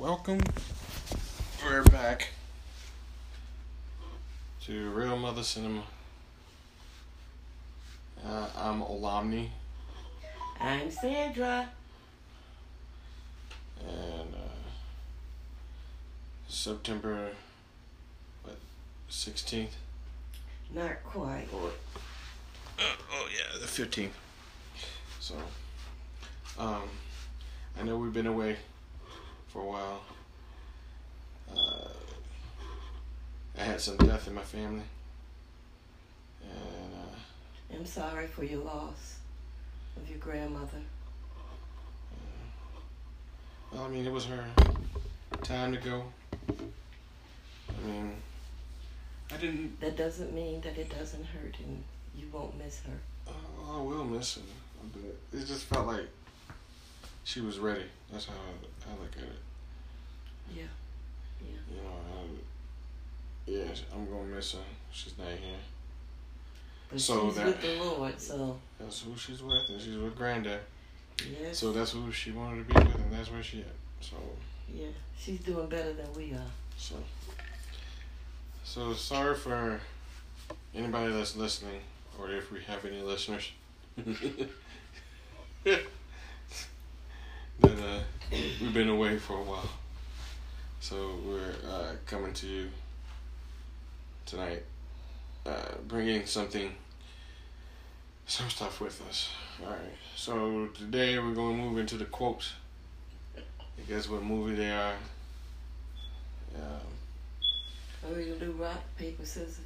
welcome. We're back to Real Mother Cinema. Uh, I'm Olamni, I'm Sandra. and uh, September what sixteenth Not quite. or uh, oh yeah the fifteenth. So, um, I know we've been away for a while. Uh, I had some death in my family, and uh, I'm sorry for your loss of your grandmother. well, I mean, it was her time to go. I mean, I didn't. That doesn't mean that it doesn't hurt and you won't miss her. Uh, I will miss her, but it just felt like she was ready. That's how I, I look at it. Yeah. Yeah. You know, I, yeah, I'm gonna miss her. She's not here. But So she's that- with the Lord, so That's who she's with, and she's with Granddad. yes. So that's who she wanted to be with, and that's where she at. So, yeah. She's doing better than we are. so, so sorry for anybody that's listening, or if we have any listeners. that uh, we've been away for a while, so we're uh, coming to you tonight, uh, bringing something, some stuff with us. All right. So today we're going to move into the quotes. I guess what movie they are. Um, Are we gonna do rock, paper, scissors?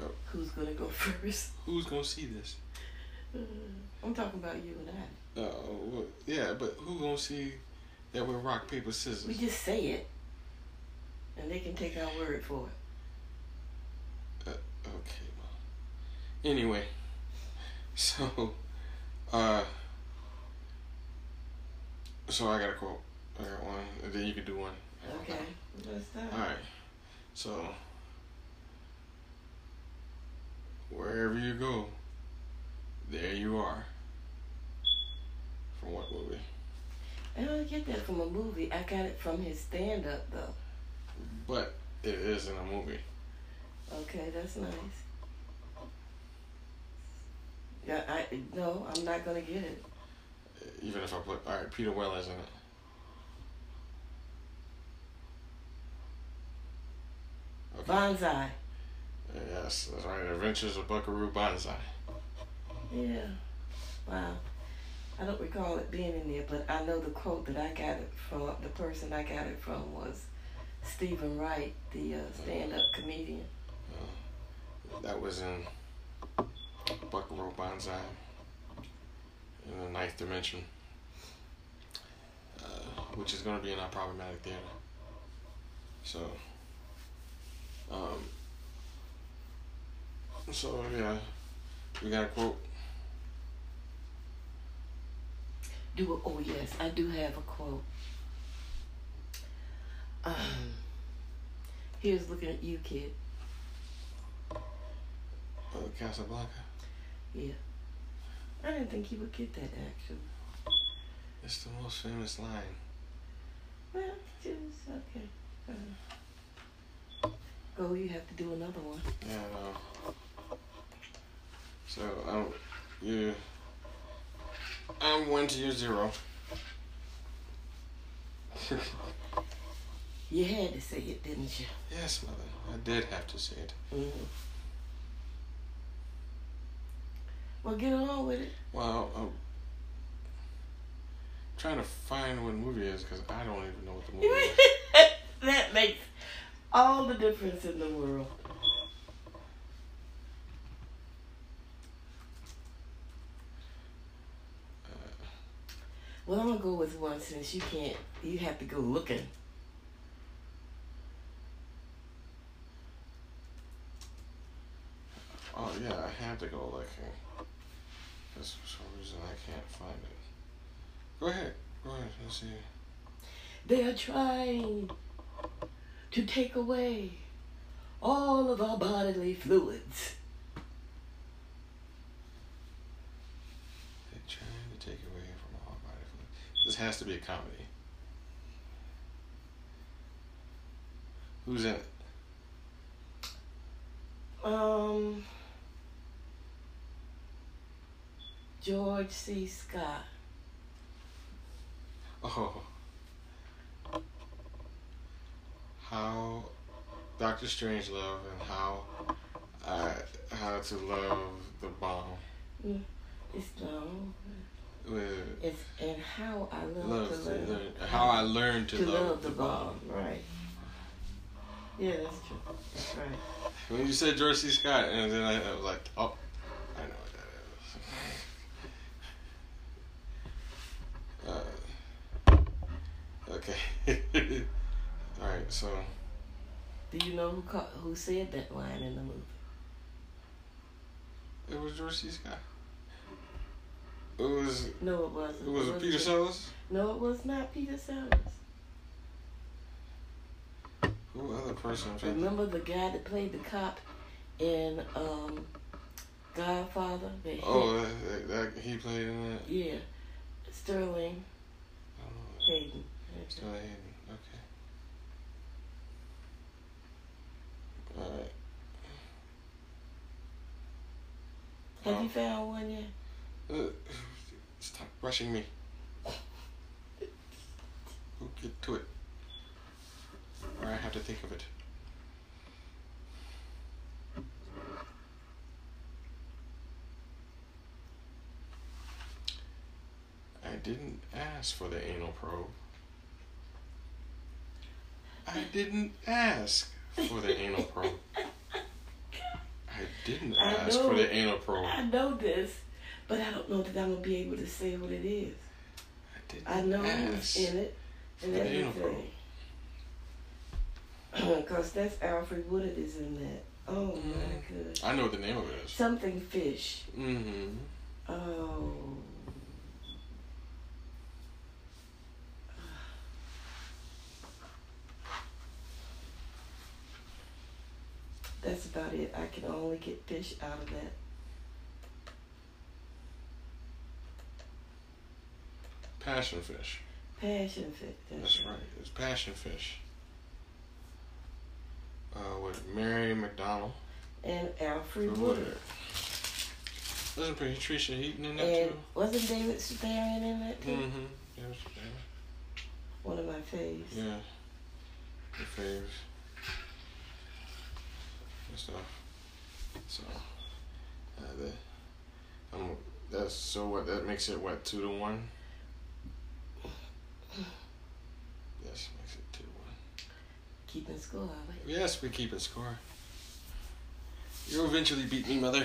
Oh. Who's gonna go first? who's gonna see this? I'm talking about you and I. Uh, well, yeah, but who gonna see that we're rock paper scissors? We just say it, and they can take our word for it. Okay, well. Anyway, so, uh, so I got a quote. I got one, and then you can do one. Okay. All right. So, wherever you go, there you are. From what movie? I don't get that from a movie. I got it from his stand up though. But it is in a movie. Okay, that's nice. Yeah, I no, I'm not gonna get it. Even if I put, all right, Peter Weller's in it. Okay. Banzai. Yes, that's right. Adventures of Buckaroo Banzai. Yeah. Wow. I don't recall it being in there, but I know the quote that I got it from. The person I got it from was Steven Wright, the uh, stand-up comedian. That was in Buckaroo Banzai in the ninth dimension, uh, which is going to be in our problematic theater. So, um, so yeah, we got a quote. Do. Oh yes, I do have a quote. Um, here's looking at you, kid. Uh, Casablanca. Yeah. I didn't think he would get that actually. It's the most famous line. Well, just okay. Uh, go. You have to do another one. Yeah, no. So um, you, I'm one to your zero. You had to say it, didn't you? yes, mother. I did have to say it. hmm Well, get along with it. Well, I'm trying to find what movie is because I don't even know what the movie is. that makes all the difference in the world. Uh, Well, I'm gonna go with one since you can't. You have to go looking. Oh yeah, I have to go looking. Because for some reason I can't find it. Go ahead. Go ahead. Let's see. They are trying to take away all of our bodily fluids. They're trying to take away from all body fluid. This has to be a comedy. Who's in it? Um, George C. Scott. Oh. How Doctor Strangelove and how uh, how to love the bomb Mm, It's no. with It's and how I love, love to to learn. learn, how I learned to, to love, love the the bomb. bomb. Right. Yeah, that's true. That's right. When you said George C. Scott, and then I, I was like, oh, I know what that is. Uh, okay. All right. So Do you know who ca- who said that line in the movie? it was George C. Scott. It was. No, it wasn't. It was wasn't Peter Pe- Sellers. No, it was not Peter Sellers. Who other person? I'm trying to- Remember the guy that played the cop in um, Godfather? That Oh, that, that, that he played in that. yeah, Sterling I don't know. Hayden. Still Hayden. Okay. All right. Have Oh. you found one yet? Uh, stop rushing me. We'll get to it. Or I have to think of it. I didn't ask for the anal probe. I didn't ask for the anal probe. I didn't I ask know. for the anal probe. I know this, but I don't know that I'm gonna be able to say what it is. I didn't I know ask. who's in it and for the anal everything. Cause that's Alfred Woodard is in that. Oh my Mhm. goodness. I know what the name of it is. Something fish. Mm-hmm. Oh. That's about it. I can only get fish out of that. Passion fish. Passion fish. That's right. It's passion fish. Uh, with Mary McDonnell. And Alfred Woodard. Wasn't Patricia Heaton in that And too? wasn't David Strathairn in that too? Mm-hmm. Yeah, it was- yeah. One of my faves. Yeah. The faves. And stuff. So, uh, the, um, that's so what that makes it what two to one. Yes, makes it two to one. Keeping score. Yes, we keep keeping score. You'll eventually beat me, mother.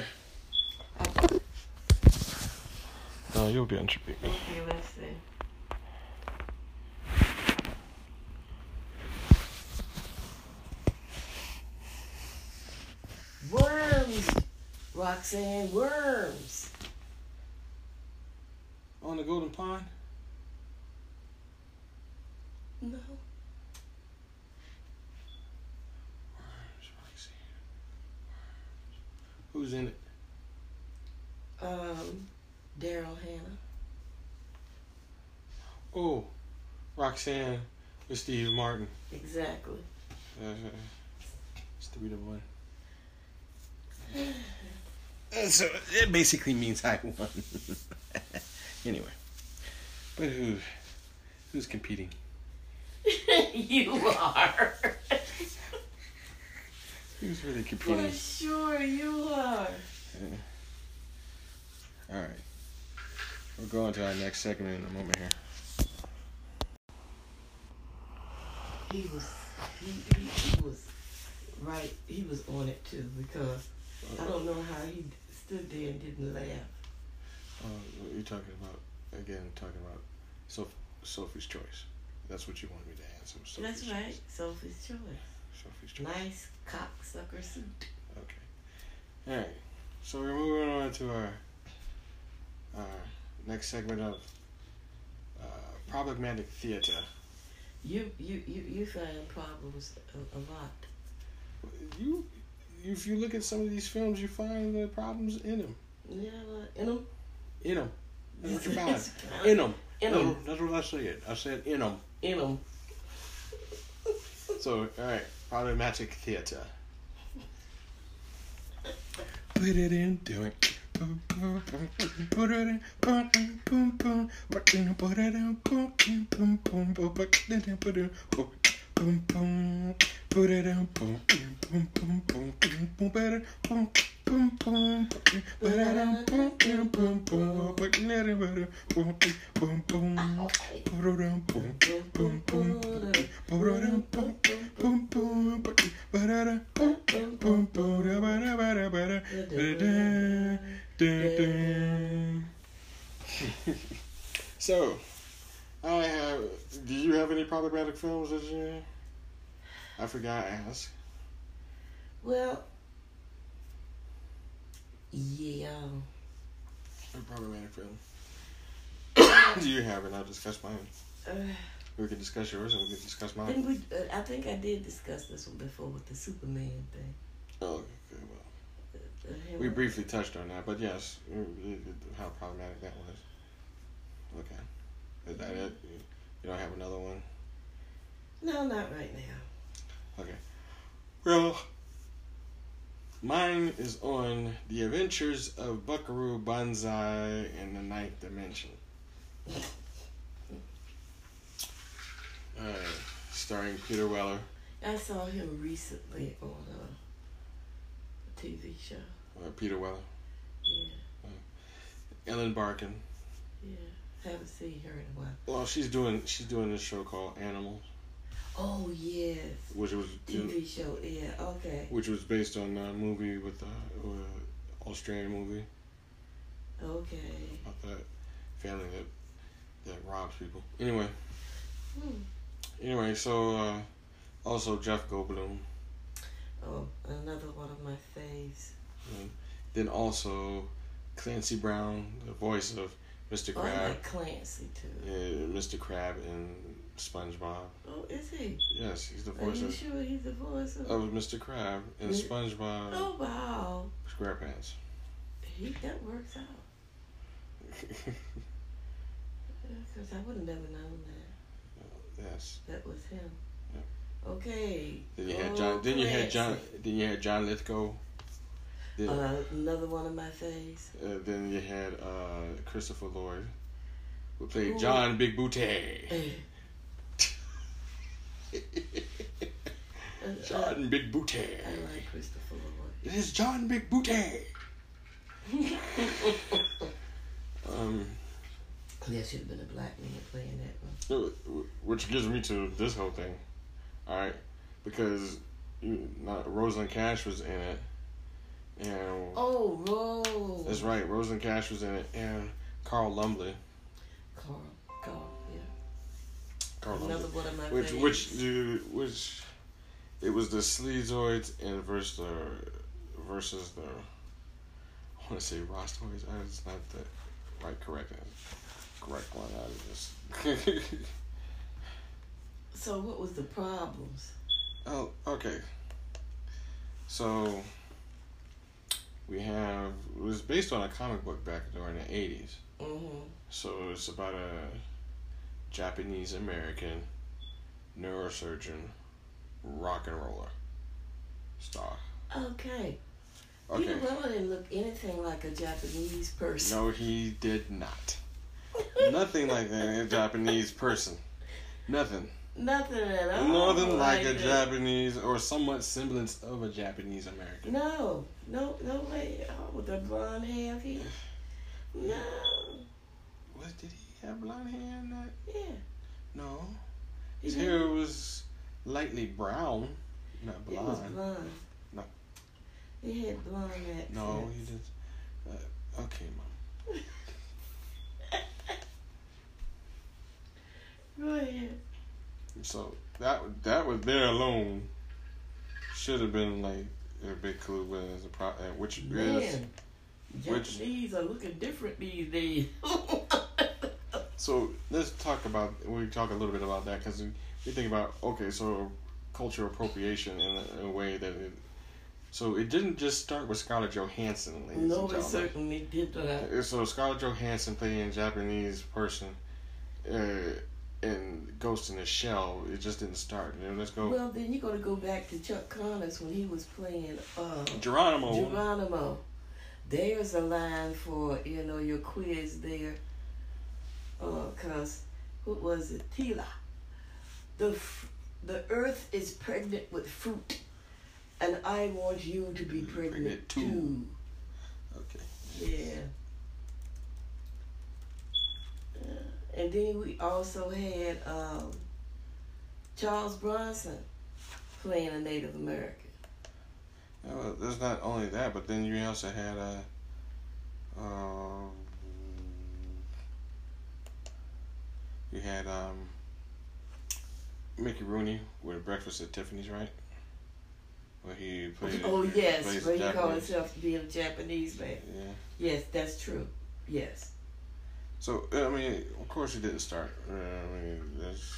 No, you'll eventually beat me. Okay, let's see. Worms, Roxanne, worms. On the Golden Pond? No. Worms, Roxanne. Worms. Who's in it? Um, Daryl Hannah. Oh, Roxanne with Steve Martin. Exactly. Uh, it's three to one. Uh, So it basically means I won. anyway, but who, who's competing? you are. Who's really competing? For sure you are. All right, we're going to our next segment in a moment here. He was, he, he, he was right. He was on it too because I don't know how he stood there and didn't laugh. Uh, you're talking about again? Talking about Soph- Sophie's choice. That's what you wanted me to answer. Sophie's That's right. Choice. Sophie's choice. Sophie's choice. Nice cocksucker suit. Okay. All right. So we're moving on to our our next segment of uh, problematic theater. You you you you find problems a, a lot. You, if you look at some of these films, you find the problems in them. Yeah, in them. In them. That's what you find. In them. In That's, 'em. what- that's what I said. I said in them. In them. So, all right. Problematic theater. Put it in, do it. Put it in, put it in, put it in, put it in, put it in, put it in, put it in, boom boom put it in boom boom boom boom boom boom better boom boom boom put it in boom boom boom boom put it in better boom boom boom put it in boom boom boom put it in boom boom boom put it in boom boom put it on. boom boom boom boom better better better so I have. Do you have any problematic films that you? I forgot to ask. Well, yeah. A problematic film. do you have it? I'll discuss mine. Uh, We can discuss yours and we can discuss mine. think we. Uh, I think I did discuss this one before with the Superman thing. Oh, okay. Well, Uh, we briefly touched on that, but yes, uh, uh, how problematic that was. Okay. Is that it? You don't have another one? No, not right now. Okay. Well, mine is on The Adventures of Buckaroo Banzai in the Ninth Dimension. Uh, starring Peter Weller, I saw him recently on a TV show. uh, Peter Weller, Yeah, Ellen Barkin. yeah. Haven't seen her in a while. Well, she's doing she's doing this show called Animals, Oh yes, which was a TV show. Yeah, okay, which was based on a movie with a, uh, Australian movie okay. about that family that that robs people. Anyway. Hmm. Anyway, so uh, also Jeff Goldblum, Oh, another one of my faves. then also Clancy Brown, the voice of Mr. Crab. Oh, I like Clancy too. uh, Mr. Crab and SpongeBob. Oh, is he? Yes, he's the voice. Are you of, sure he's the voice of? of Mr. Crab and Yeah. SpongeBob Oh wow, SquarePants. he that works out. Because I would have never known that. yes. That was him. Yeah. Okay. Then you had Oh, John. Then you had John. Then you had John Lithgow. Then, Uh, another one of my faves. uh, then you had uh, Christopher Lloyd, who played Ooh. John Big Booty. Uh, uh, John Big Booty. I like Christopher Lloyd. It is John Big Booty. Um, there should have been a black man playing that one. which gives me to this whole thing. All right, because you, not, Rosalind Cash was in it, and Oh, Rose. that's right, Rosalind Cash was in it, and Carl Lumbly. Carl. Carl. Yeah. Carl Another Lumbly. one of my Which faves. which which it was the Sleazoids and versus the versus the I want to say Rostoids. It's not the right correct correct one out of this. So what was the problems? oh, okay. So we have it was based on a comic book back during the eighties. Mm-hmm. So it's about a Japanese American neurosurgeon rock and roller star. Okay. Okay. Peter Weller didn't look anything like a Japanese person. No, he did not. Nothing like a Japanese person. Nothing. Nothing at all. Nothing like a it. Japanese or somewhat semblance of a Japanese American. No, no, no way. Oh, with the blonde hair, he. No. What did he have blonde hair in that? Yeah. No. His did- hair was lightly brown, not blonde. It was blonde. No. He had blonde accents. No, he did. Uh, okay, mom. Go ahead. So that that was there alone should have been like a big clue as a pro, uh, which is Man, which- Japanese are looking different these days. So let's talk about we talk a little bit about that because we think about okay, so cultural appropriation in a, in a way that it. So it didn't just start with Scarlett Johansson, ladies no, it certainly did not. Uh, So Scarlett Johansson playing a Japanese person, uh, and Ghost in the Shell, it just didn't start. You know, let's go. Well, then you got to go back to Chuck Connors when he was playing uh, Geronimo. Geronimo. There's a line for you know your quiz there. Uh, cause what was it? Tila. The f- the earth is pregnant with fruit, and I want you to be pregnant, Pregnant too. too. Okay. Yeah. Yeah. And then we also had um, Charles Bronson playing a Native American. Yeah, well, there's not only that, but then you also had a. Um, you had um, Mickey Rooney with Breakfast at Tiffany's, right? Where he played. oh yes, where he called himself being a Japanese man. Yeah. Yes, that's true. Yes. So I mean, of course, it didn't start. I mean, there's.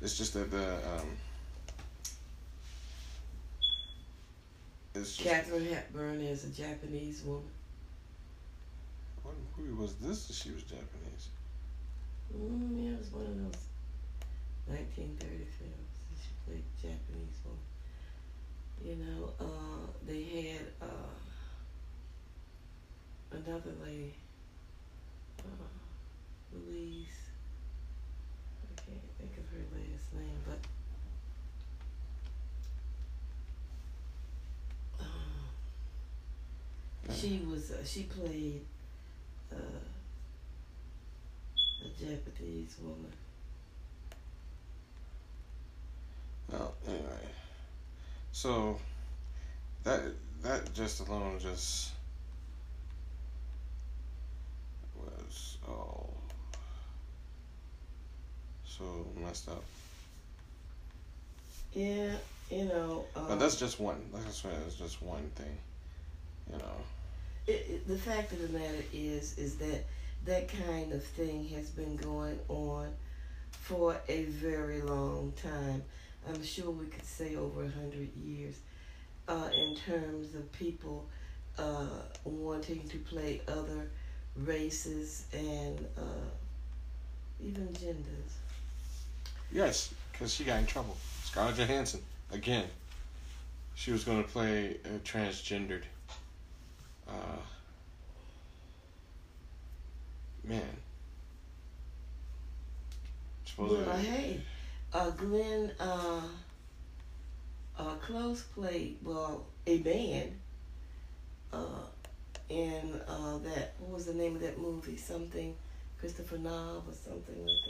It's just that the. Um, it's just, Katharine Hepburn is a Japanese woman. what movie was this? that She was Japanese. Mm, yeah, it was one of those 1930 films. She played Japanese woman. You know, uh, they had uh, another lady, uh, Louise. I can't think of her last name, but uh, she was. Uh, she played uh, a Japanese woman. Well, anyway, so that that just alone just was all so messed up. Yeah, you know. Um, But that's just one. That's it's just one thing. You know. it, it, the fact of the matter is, is that that kind of thing has been going on for a very long time. I'm sure we could say over a hundred years, uh, in terms of people uh, wanting to play other races and uh, even genders. Yes, because she got in trouble. Scarlett Johansson again. She was going to play a transgendered. Uh, man. Supposedly, Well, hey, uh, Glenn uh, uh, Close played well a band uh, in uh, that what was the name of that movie? Something Christopher Nob or something like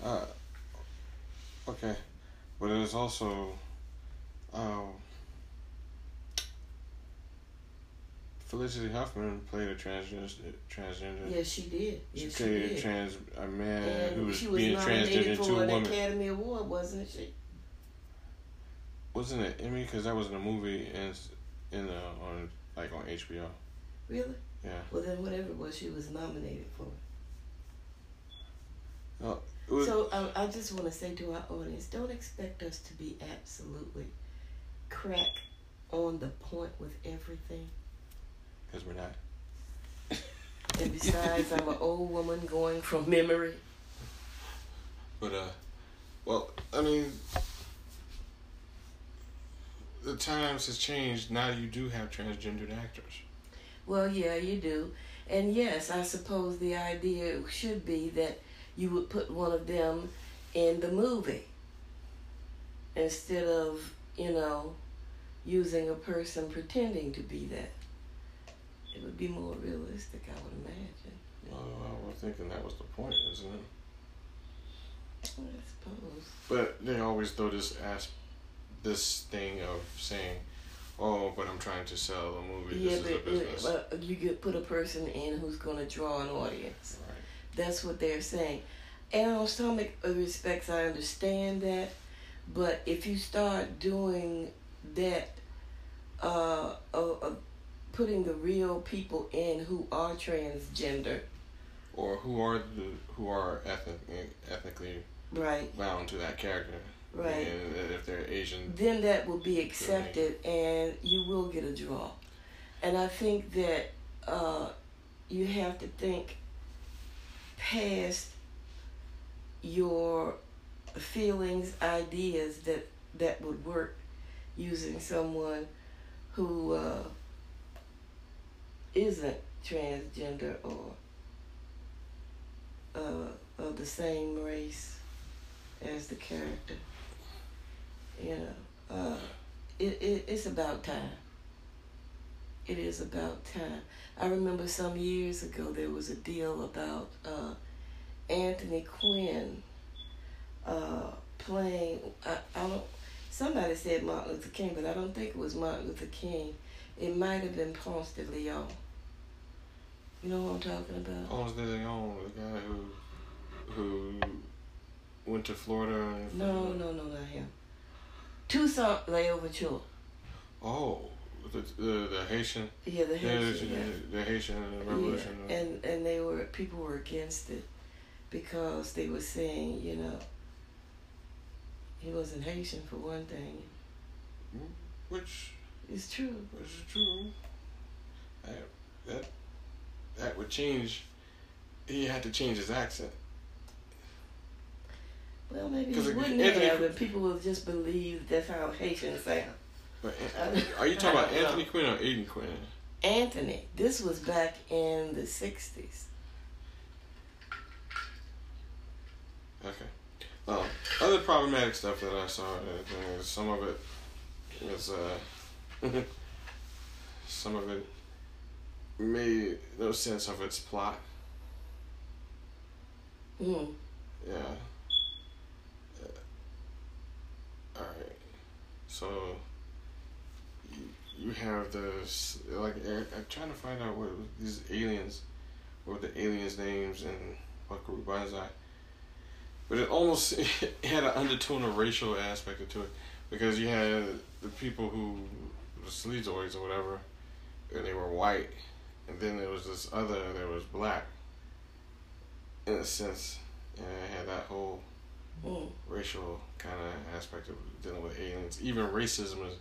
that. Uh, okay, but it was also, um, Felicity Huffman played a transgender. Transgender. Yes, she did. She Yes, she played a did. trans a man who was, she was being transgendered for a an woman. Academy Award, wasn't she? Wasn't it Emmy? Because that was in a movie and in the, on like on HBO. Really? Yeah. Well, then whatever it was, she was nominated for. It was, So um, I just want to say to our audience, don't expect us to be absolutely crack on the point with everything. because we're not. And besides, I'm an old woman going from memory. But uh, well, I mean, the times has changed. Now you do have transgendered actors. Well, yeah, you do. And yes, I suppose the idea should be that you would put one of them in the movie instead of, you know, using a person pretending to be that. It would be more realistic, I would imagine. Well, I was thinking that was the point, isn't it? I suppose. But they always throw this as this thing of saying, "Oh, but I'm trying to sell a movie. Yeah, this is a but, business." uh, but you could put a person in who's going to draw an audience. right. That's what they're saying. And on some respects, I understand that. But if you start doing that, uh, uh, uh, putting the real people in who are transgender, Or who are the who are ethnic, ethnically right, bound to that character. Right, And if they're Asian, then that will be accepted and you will get a draw. And I think that uh, you have to think past your feelings, ideas that that would work using someone who uh, isn't transgender or uh, of the same race as the character. You know, uh, it, it it's about time. It is about time. I remember some years ago there was a deal about uh, Anthony Quinn uh, playing. I, I don't. Somebody said Martin Luther King, but I don't think it was Martin Luther King. It might have been Ponce de Leon. You know what I'm talking about? Ponce de Leon, the guy who who went to Florida. And No, no, no, not him. Toussaint Louverture. Oh, the the, the Haitian. Yeah, the Yeah, the, Haitian. Yeah. the Haitian Revolution. Yeah, uh. and and they were people were against it because they were saying, you know, he wasn't Haitian for one thing. Hmm, which is true. which is true. That that that would change. He had to change his accent. Well, maybe it- wouldn't Anthony- have, and people will just believe that's how Haitians sound. But are you talking about. Anthony Quinn or Aidan Quinn? Anthony, this was back in the '60s. Okay. Um, other problematic stuff that I saw, uh, some of it was, uh, some of it made no sense of its plot. Mm. Yeah. Uh, all right. So you, have this like I'm trying to find out what these aliens, what were the aliens' names in Buckaroo Banzai. But it almost it had an undertone of racial aspect to it because you had the people who the sleazoids or whatever, and they were white, and then there was this other that was black. In a sense, and it had that whole Mm. racial kind of aspect of dealing with aliens. Even racism is,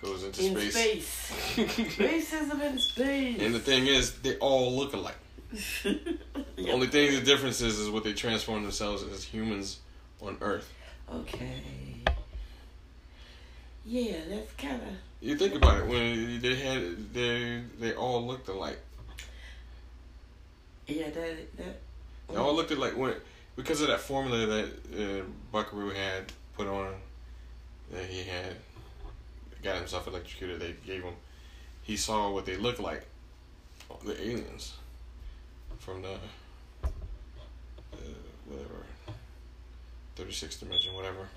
goes into In space. space. Racism in space. and the thing is, they all look alike. The only thing the difference is is what they transform themselves as humans on Earth. Okay. Yeah, that's kind of. You think about it when they had they they all looked alike. Yeah, that that. They all looked alike when because of that formula that uh, Buckaroo had put on that he had got himself electrocuted. They gave him. He saw what they looked like, the aliens from the uh, whatever thirty sixth dimension, whatever.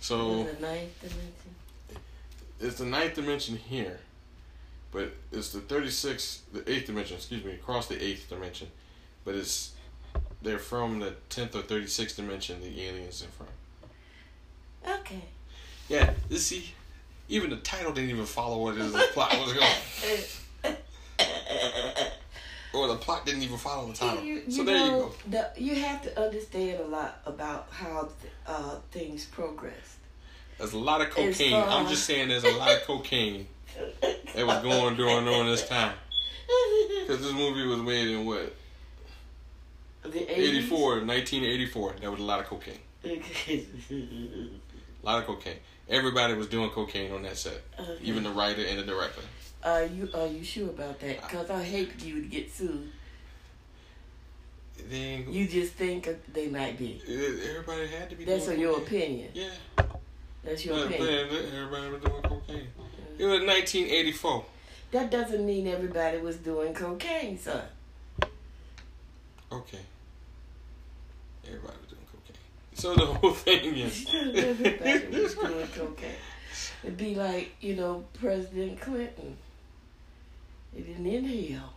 So the ninth dimension. it's the ninth dimension here, but it's the thirty sixth, the eighth dimension. Excuse me, across the eighth dimension, but it's they're from the tenth or thirty sixth dimension. The aliens are from. Okay. Yeah, you see, even the title didn't even follow what is the plot was going, or the plot didn't even follow the title. You, you so there you go. The, you have to understand a lot about how th- uh, things progressed. There's a lot of cocaine. I'm just saying, there's a lot of cocaine that was going during during this time. Because this movie was made in what The 80s? 84, 1984. That was a lot of cocaine. A lot of cocaine. Everybody was doing cocaine on that set, Okay. even the writer and the director. Are you are you sure about that? Because I hate you would get sued. They ain't, You just think they might be. everybody had to be. That's your cocaine. opinion. Yeah, That's your but, opinion. but everybody was doing cocaine. It was 1984. That doesn't mean everybody was doing cocaine, son. Okay. Everybody was doing cocaine. So the whole thing is. everybody was doing cocaine. It'd be like, you know, President Clinton. He didn't inhale.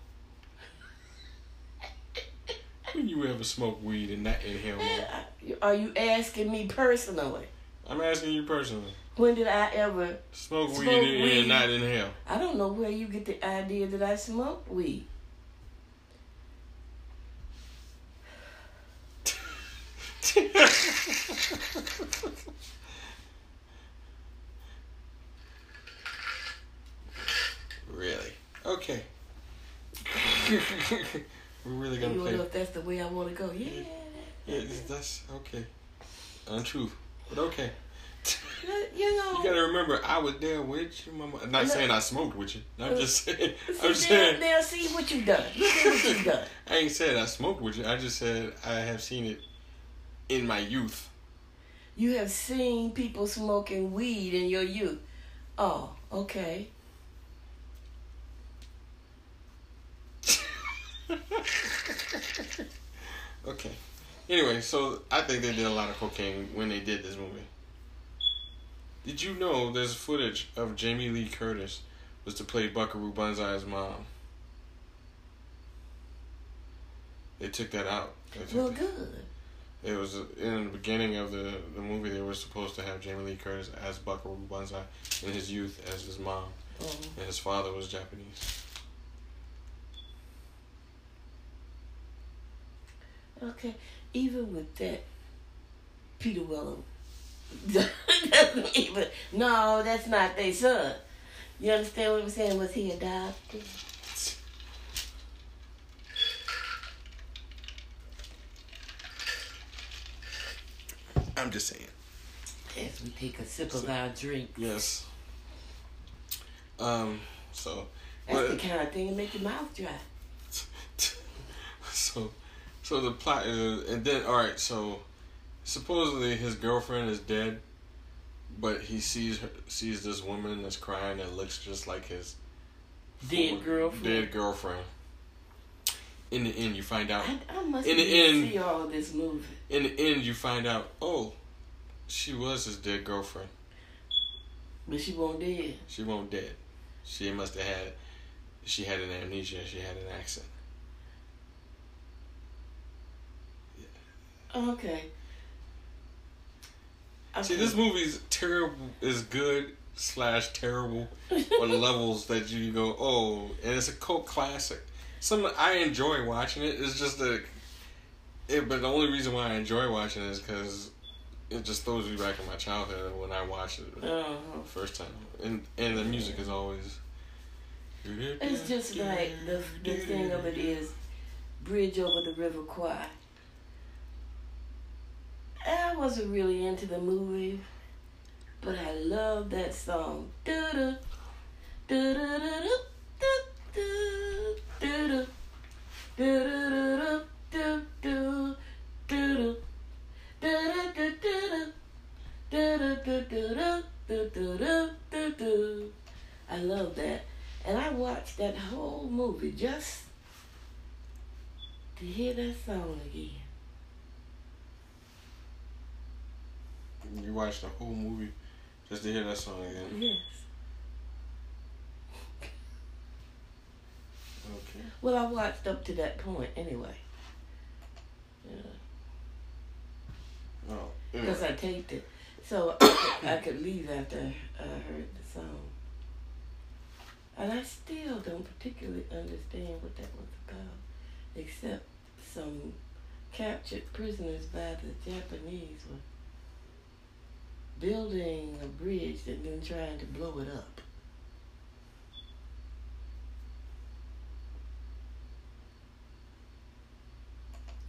When you ever smoke weed and not inhale more? Are you asking me personally? I'm asking you personally. When did I ever? Smoke weed Smoke and, weed. and not inhale. I don't know where you get the idea that I smoke weed. really? Okay. We're really You gonna don't play. know if that's the way I want to go. Yeah. Yeah, that's okay. Untruth, but okay. You know. You gotta remember, I was there with you, mama. I'm not Look. saying I smoked with you. I'm just saying. I'm saying. now see what you done. Look at what you done. I ain't said I smoked with you. I just said I have seen it in my youth. You have seen people smoking weed in your youth. Oh, okay. okay. Anyway, so I think they did a lot of cocaine when they did this movie. Did you know there's footage of Jamie Lee Curtis was to play Buckaroo Banzai's mom? They took that out. Took Well, that- good. It was in the beginning of the, the movie. They were supposed to have Jamie Lee Curtis as Buckaroo Banzai in his youth as his mom, Oh. and his father was Japanese. Okay. Even with that, Peter Weller doesn't even. No, that's not their son. You understand what I'm saying? Was he adopted? I'm just saying. As we take a sip of our drink. Yes. Um. So. That's the kind of thing that make your mouth dry. so, so the plot is, and then all right. So, supposedly his girlfriend is dead, but he sees her, sees this woman that's crying that looks just like his Dead girlfriend. Dead girlfriend. In the end, you find out. I, I must In the end- see all this movie. In the end, you find out. Oh, she was his dead girlfriend. But she won't dead. She won't dead. She must have had. She had an amnesia. She had an accent. Okay. See, Okay. this movie's terrible. Is good slash terrible on levels that you go, oh, and it's a cult classic. Some I enjoy watching it. It's just that, it, but the only reason why I enjoy watching it is because it just throws me back in my childhood when I watched it Uh-huh. the first time, and and the music is always. It's just like the the thing of it is, Bridge over the River Kwai. I wasn't really into the movie, but I love that song. Do-do, do-do-do-do, do-do-do-do, do-do, do-do, do-do-do-do-do, do-do-do-do-do, do-do-do, do-do. I love that. And I watched that whole movie just to hear that song again. You watched the whole movie just to hear that song again. Yes. Okay. Well, I watched up to that point anyway. Oh, yeah. Oh. Because Anyway. I taped it. So I could, I could leave after I heard the song. And I still don't particularly understand what that was about, except some captured prisoners by the Japanese were building a bridge and then trying to blow it up.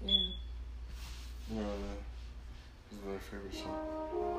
Yeah. No, no. This is my favorite song.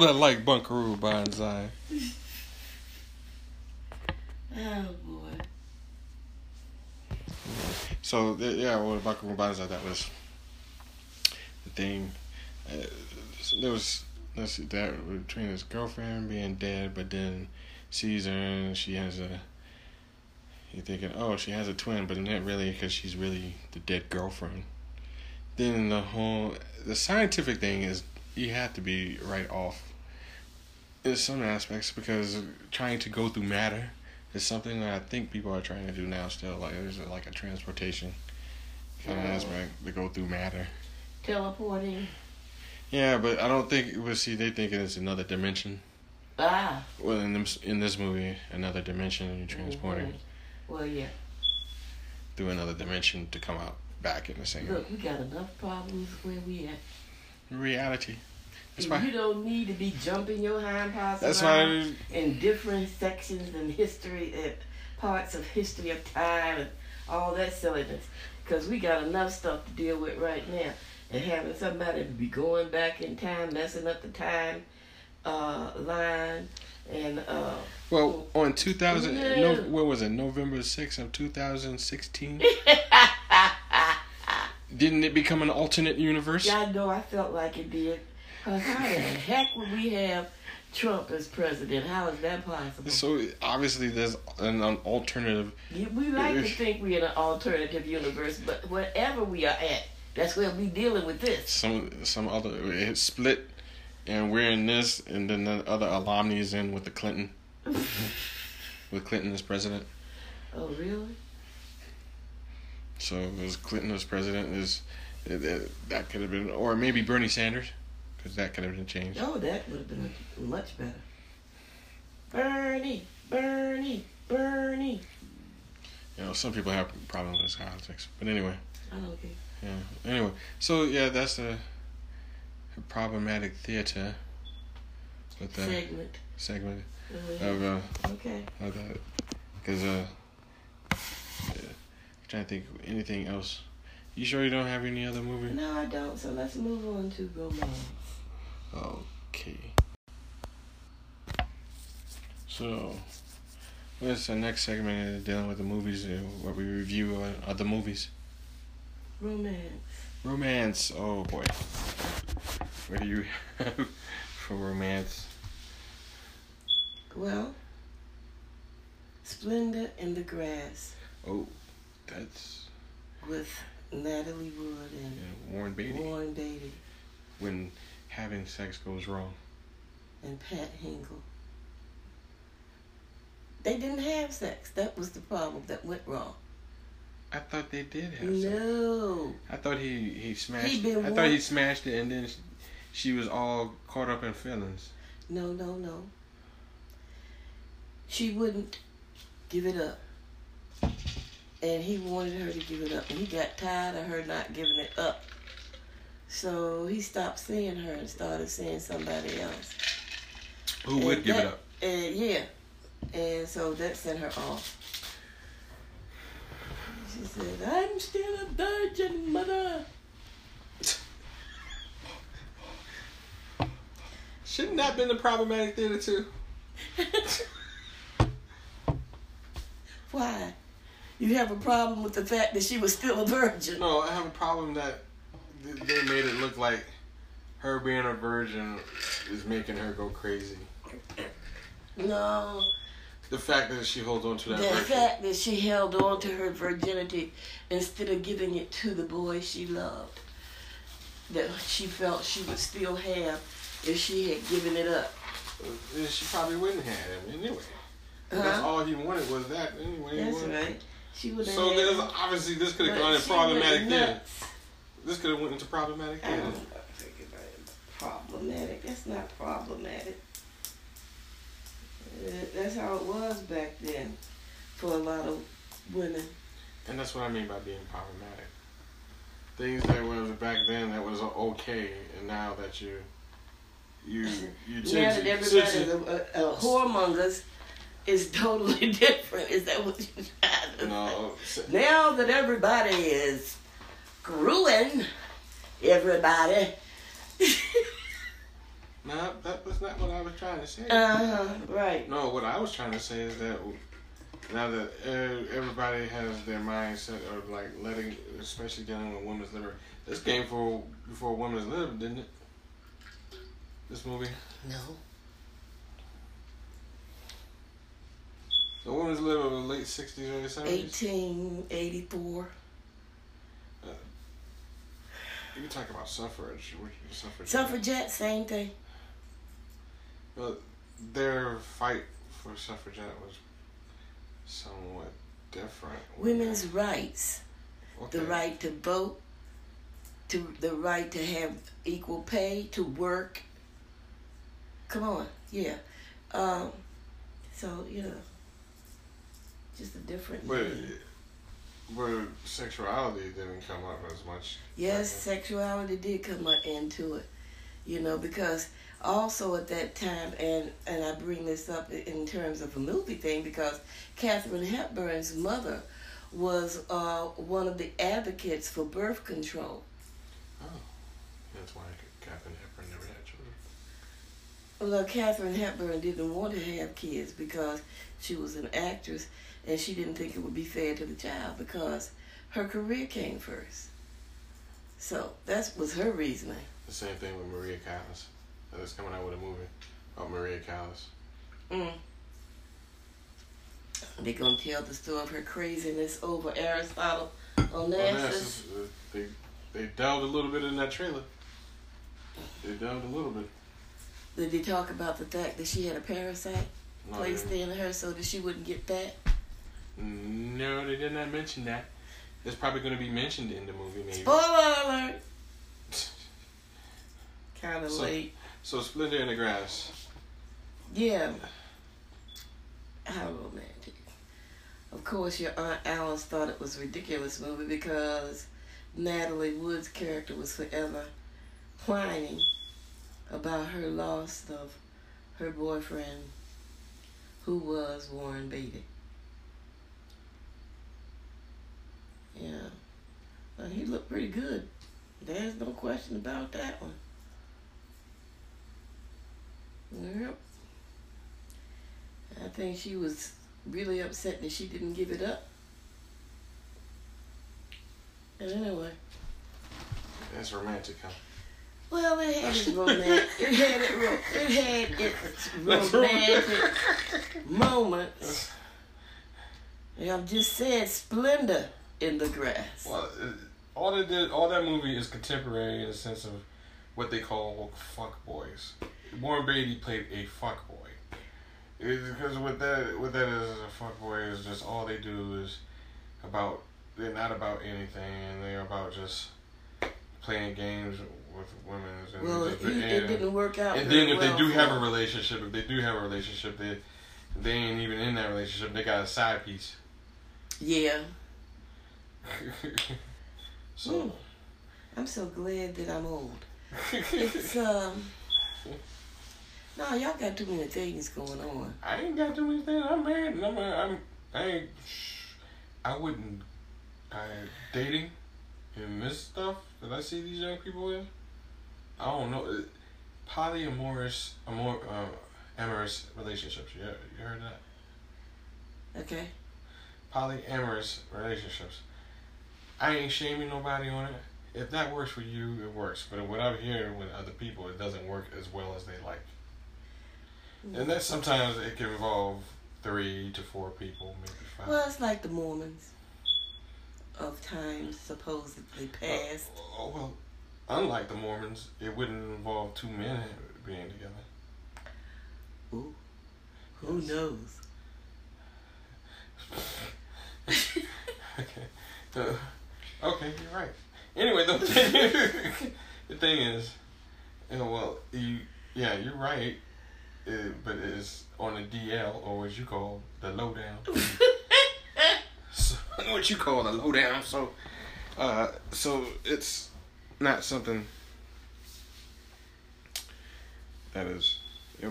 People that like Buckaroo Banzai. oh boy. So yeah, well, Buckaroo Banzai that was the thing. Uh, there was let's see that between his girlfriend being dead, but then sees her and she has a. You're thinking, oh, she has a twin, but not really, because she's really the dead girlfriend. Then the whole the scientific thing is you have to be right off in some aspects because trying to go through matter is something that I think people are trying to do now still. Like there's like a transportation kind of aspect to go through matter. Teleporting. Yeah, but I don't think. Well, see, they think it's another dimension. Ah. Well, in this in this movie, another dimension, and you're transporting Mm-hmm. Well, yeah. through another dimension to come out back in the same Look, we got enough problems where we at. reality. That's you don't need to be jumping your hind parts That's around in different sections and history, uh, parts of history of time and all that silliness. Because we got enough stuff to deal with right now. And having somebody be going back in time, messing up the time uh, line, and uh, Well, on 2000, Yeah. no, what was it? November 6th of 2016. Didn't it become an alternate universe? Yeah, I know. I felt like it did. How the heck would we have Trump as president? How is that possible? So obviously there's an, an alternative. Yeah, We like to think we're in an alternative universe, but wherever we are at, that's where we dealing with this. Some some other it split, and we're in this, and then the other alumni is in with the Clinton, with Clinton as president. Oh, really? So as Clinton as president is it, it, that could have been, or maybe Bernie Sanders, because that could have been changed. Oh, that would have been much better. Bernie, Bernie, Bernie. You know, some people have problems with politics, but anyway. I don't care. Yeah. Anyway, so yeah, that's a problematic theater with the Segment. segment Uh, of uh okay. of that because uh, I'm trying to think of anything else. You sure you don't have any other movie? No, I don't. So let's move on to romance. Okay. So, what's the next segment dealing with the movies? Uh, what we review uh, other movies. Romance. Romance. Oh boy. What do you have for romance? Well, Splendor in the Grass Oh, that's with Natalie Wood and yeah, Warren Beatty. Warren Beatty When having sex goes wrong. and Pat Hingle. They didn't have sex. That was the problem that went wrong. I thought they did have sex. No. I thought he he smashed. He been I thought he smashed it, and then she, she was all caught up in feelings. No, no, no. She wouldn't give it up. And he wanted her to give it up. And he got tired of her not giving it up. So he stopped seeing her and started seeing somebody else. Who And would give that- it up? And yeah. And so that sent her off. She said, I'm still a virgin, mother. Shouldn't that have been the problematic theater too? Why? You have a problem with the fact that she was still a virgin. No, I have a problem that th- they made it look like her being a virgin is making her go crazy. No. The fact that she holds on to that The virgin. fact that she held on to her virginity instead of giving it to the boy she loved, that she felt she would still have if she had given it up. She probably wouldn't have him anyway. Uh-huh. That's Huh? all he wanted was that anyway. That's right. She would have So there's obviously this could have gone in problematic nuts. This could have went into problematic I don't think about it. Problematic. That's not problematic. Uh, That's how it was back then for a lot of women. And that's what I mean by being problematic. Things that was back then that was okay, and now that you you you now that everybody's a, a, a whoremongers, is totally different. Is that what you're trying to no, say? s- Now that everybody is screwing everybody. no, that was not what I was trying to say. uh-huh, right. No, what I was trying to say is that now that uh, everybody has their mindset of like letting, especially dealing with women's liberty, This came for before women's lib, didn't it? This movie. No. The women's lib of the late sixties, early seventies. 1884. You can talk about suffrage. Suffrage. Suffragette, same thing. But their fight for suffragette was somewhat different. Women's rights. Okay. The right to vote, to the right to have equal pay, to work. Come on, yeah. Um, so, you know, just a different. But. But sexuality didn't come up as much. Yes, sexuality did come up into it, you know, because also at that time, and and I bring this up in terms of a movie thing because Katharine Hepburn's mother was uh, one of the advocates for birth control. Oh, that's why Katharine Hepburn never had children. Well, Katharine Hepburn didn't want to have kids because she was an actress and she didn't think it would be fair to the child because her career came first. So that was her reasoning. The same thing with Maria Callas. That's coming out with a movie about Maria Callas. Mm. They're gonna tell the story of her craziness over Aristotle Onassis. uh, they they delved a little bit in that trailer. They delved a little bit. Did they talk about the fact that she had a parasite No, placed in her so that she wouldn't get fat? No, they did not mention that. It's probably going to be mentioned in the movie, maybe. Spoiler alert! Kind of So- late. So, Splendor in the Grass. Yeah. How romantic. Of course, your Aunt Alice thought it was a ridiculous movie because Natalie Wood's character was forever whining about her loss of her boyfriend, who was Warren Beatty. Yeah. Well, he looked pretty good. There's no question about that one. Yep. I think she was really upset that she didn't give it up. And anyway, That's romantic, huh? well, it had its romantic. it had it. Ro- it had its romantic moments. And I've just said splendor in the grass. Well, all that did, all that movie is contemporary in the sense of what they call fuck boys. Warren Beatty played a fuck boy. Because what that what that is as a fuck boy is just all they do is about they're not about anything and they're about just playing games with women. And, Well, just, it, it didn't work out. and then if they do have a relationship, if they do have a relationship, they they ain't even in that relationship. They got a side piece. yeah, so. I'm so glad that I'm old. It's um. No, y'all got too many things going on. I ain't got too many things. I'm married, and I'm, I'm, I ain't, I wouldn't, I dating, and this stuff that I see these young people in. I don't know, it- polyamorous, amor, uh, amorous relationships. You, you heard that? Okay. Polyamorous relationships. I ain't shaming nobody on it. If that works for you, it works. But what I'm hearing with other people, it doesn't work as well as they like. And that sometimes it can involve three to four people, maybe five. Well, it's like the Mormons of times supposedly past. Oh, well, unlike the Mormons, it wouldn't involve two men being together. Ooh, who Yes. knows? okay. Uh, okay, you're right. Anyway, the thing, the thing is, you know, well, you, yeah, you're right, uh, but it's on the DL, or what you call the lowdown. so, what you call the lowdown. So, uh, so it's not something that is,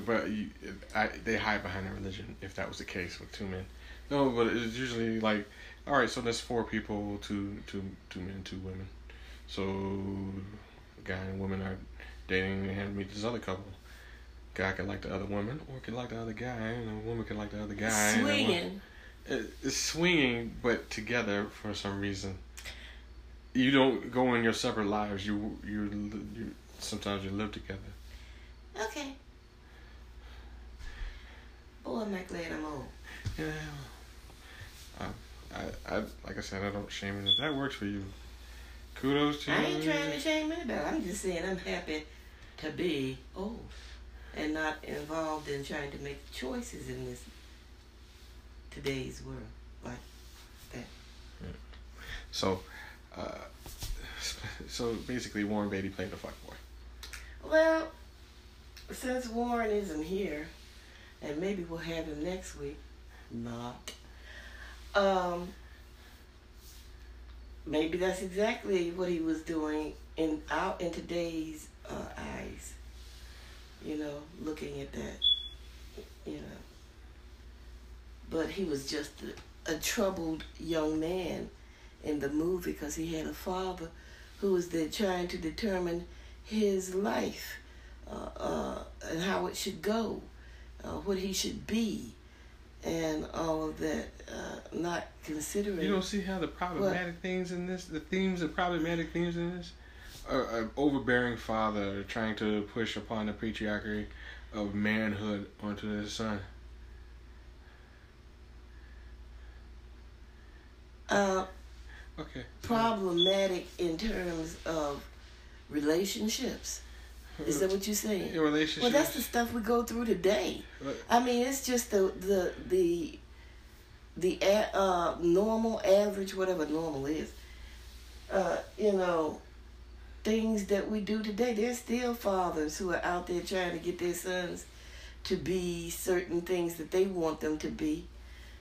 but you, I, they hide behind their religion. If that was the case with two men, no, but it's usually like, all right, so there's four people, two, two, two men, two women. So, a guy and woman are dating and they meet this other couple. Guy can like the other woman, or can like the other guy, and a woman can like the other guy. and the wo- Swinging. it's swinging, but together for some reason. you don't go in your separate lives. You you you sometimes you live together. Okay. Boy, am I glad I'm old. Yeah. I, I, like I said, I don't shame it. If that works for you, kudos to you. I ain't trying to shame anybody. I'm just saying I'm happy to be old and not involved in trying to make choices in this today's world like that. So, uh, so basically, Warren Beatty played the fuckboy. Well, since Warren isn't here, and maybe we'll have him next week, not. Um, maybe that's exactly what he was doing in out in today's uh, eyes. You know, looking at that. You know, but he was just a, a troubled young man in the movie because he had a father who was there trying to determine his life uh, uh, and how it should go, uh, what he should be, and all of that. Uh, not considering. You don't see how the problematic what? things in this, the themes, the problematic themes in this, an overbearing father trying to push upon the patriarchy of manhood onto his son. Uh, okay. Problematic in terms of relationships. Is that what you're saying? Your relationship. Well, that's the stuff we go through today. What? I mean, it's just the the the the uh, normal, average, whatever normal is. Uh, you know, things that we do today. There's still fathers who are out there trying to get their sons to be certain things that they want them to be,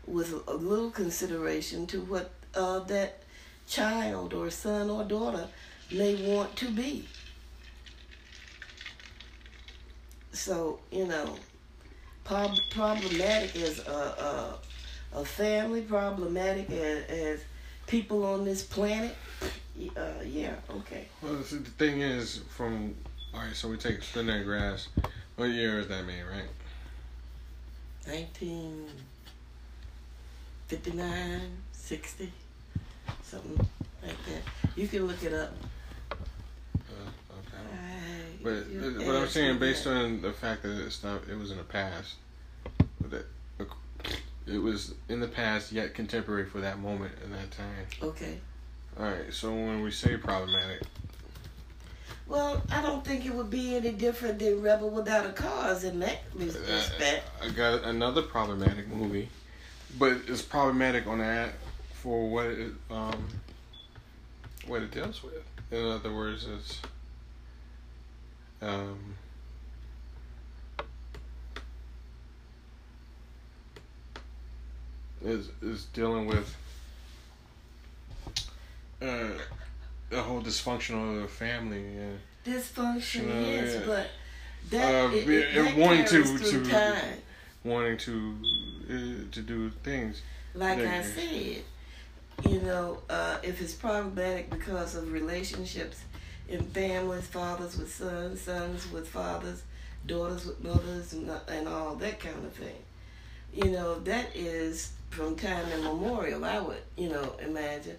with a little consideration to what uh, that child or son or daughter may want to be. So, you know, prob- problematic as a, a, a, family, problematic as, as people on this planet. Uh, yeah, okay. Well, the thing is, from, all right, so we take That Grass. What year is that made, right? 1959, 60 something like that. You can look it up. Uh, but what I'm saying, based on the fact that it's not, it was in the past, that it was in the past yet contemporary for that moment and that time. Okay. All right. So when we say problematic. Well, I don't think it would be any different than Rebel Without a Cause in that respect. I got another problematic movie, but it's problematic on that for what it um, what it deals with. In other words, it's um, is is dealing with uh, the whole dysfunctional family. and Dysfunction, yes, but that uh, it, it, that wanting to to time. wanting to uh, to do things. Like I said, you know, uh, if it's problematic because of relationships in families, fathers with sons, sons with fathers, daughters with mothers, and, and all that kind of thing. You know, that is from time immemorial, I would, you know, imagine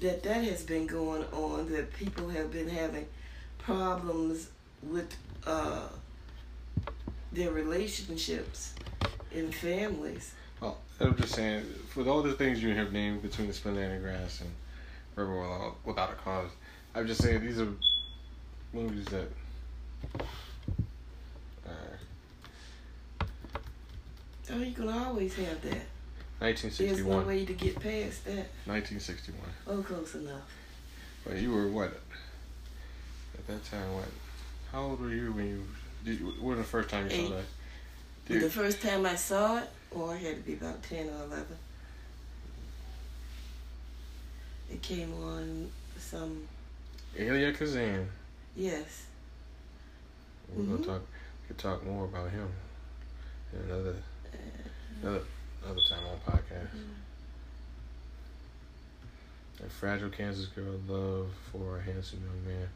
that that has been going on, that people have been having problems with uh, their relationships in families Well, I'm just saying, for all the things you have named between the Splendid and Grass and river Without a Cause, I'm just saying these are movies that. Uh, oh, you're gonna always have that. 1961. There's no way to get past that. 1961. Oh, close enough. But you were what? At that time, what? How old were you when you? Did, when the first time you Eight. saw that? Did, the first time I saw it, or I had to be about 10 or 11. It came on some. Elia Kazan. Yes. We're mm-hmm. gonna talk. We could talk more about him in another uh, another another time on podcast. Mm-hmm. A fragile Kansas girl love for a handsome young man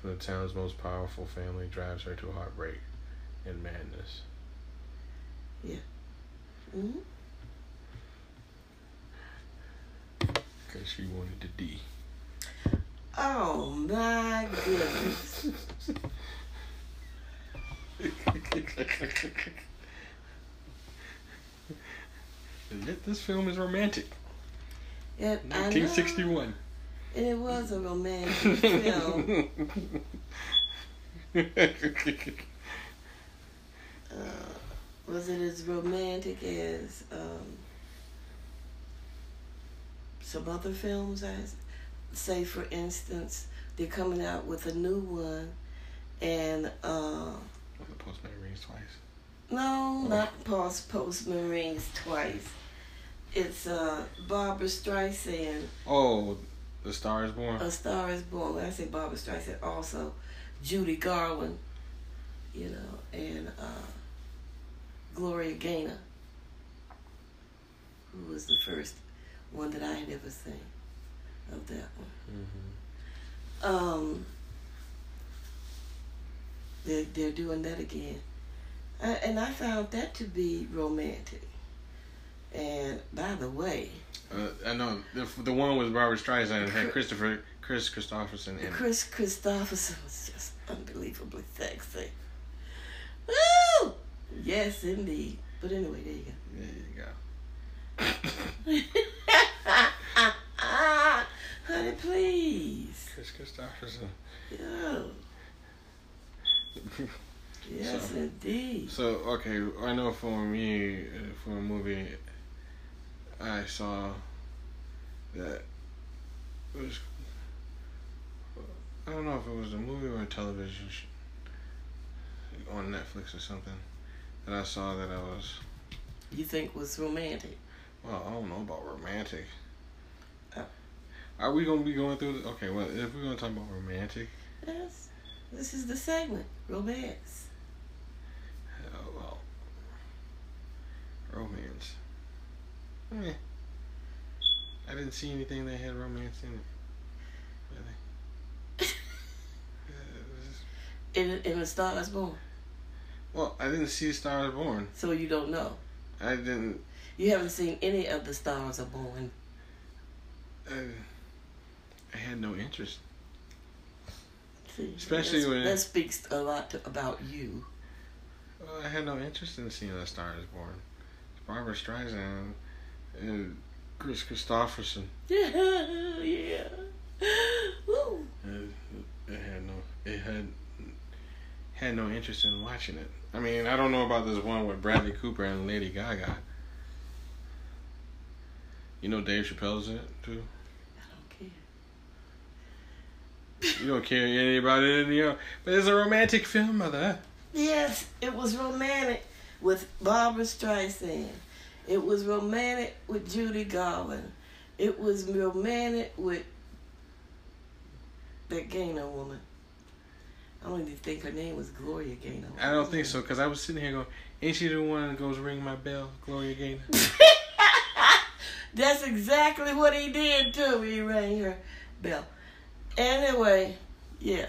from the town's most powerful family drives her to heartbreak and madness. Yeah. Mm-hmm. Because she wanted the D. Oh my goodness. Yet this film is romantic. Yep, I know. 1961. And it was a romantic film. Uh, was it as romantic as um, some other films? I say, for instance, they're coming out with a new one, and uh, the Postman rings twice. no, not Post Postman rings twice. It's uh, Barbra Streisand. Oh, The Star is Born. A Star is Born. When I say Barbra Streisand, also Judy Garland, you know, and uh, Gloria Gaynor, who was the first one that I had ever seen of that one. hmm Um, they're, they're doing that again. Uh, and I found that to be romantic. And by the way, Uh, I know the the one with Robert Streisand it had Christopher Kris Kristofferson in it. Kris Kristofferson was just unbelievably sexy. Woo! Yes, indeed. But anyway, there you go. There you go. Honey, please. Kris Kristofferson. Yeah. Yes, So- indeed. So okay, I know for me, uh, for a movie, I saw that it was. I don't know if it was a movie or a television sh- on Netflix or something that I saw that I was. You think was romantic? Well, I don't know about romantic. Oh. Are we gonna be going through? The, okay, well, if we're gonna talk about romantic, Yes. This is the segment. Romance. uh, well, romance. Eh. I didn't see anything that had romance in it. Really. Uh, In in a Star is Born. well, I didn't see Star Stars Born. So you don't know. I didn't. You haven't seen any of the Stars Are Born. Uh, I had no interest. See, Especially when- that speaks a lot to, about you. Well, I had no interest in seeing A Star Is Born. Barbra Streisand and Kris Kristofferson. Yeah, yeah. Woo. It, it had no. It had had no interest in watching it. I mean, I don't know about this one with Bradley Cooper and Lady Gaga. You know Dave Chappelle's in it too. I don't care. You don't care about it in the but it's a romantic film, mother. Yes, it was romantic with Barbra Streisand. It was romantic with Judy Garland. It was romantic with that Gaynor woman. I don't even think her name was Gloria Gaynor. I don't think so because I was sitting here going, "Ain't she the one that goes ring my bell, Gloria Gaynor?" That's exactly what he did too. He rang her bell. Anyway, yeah.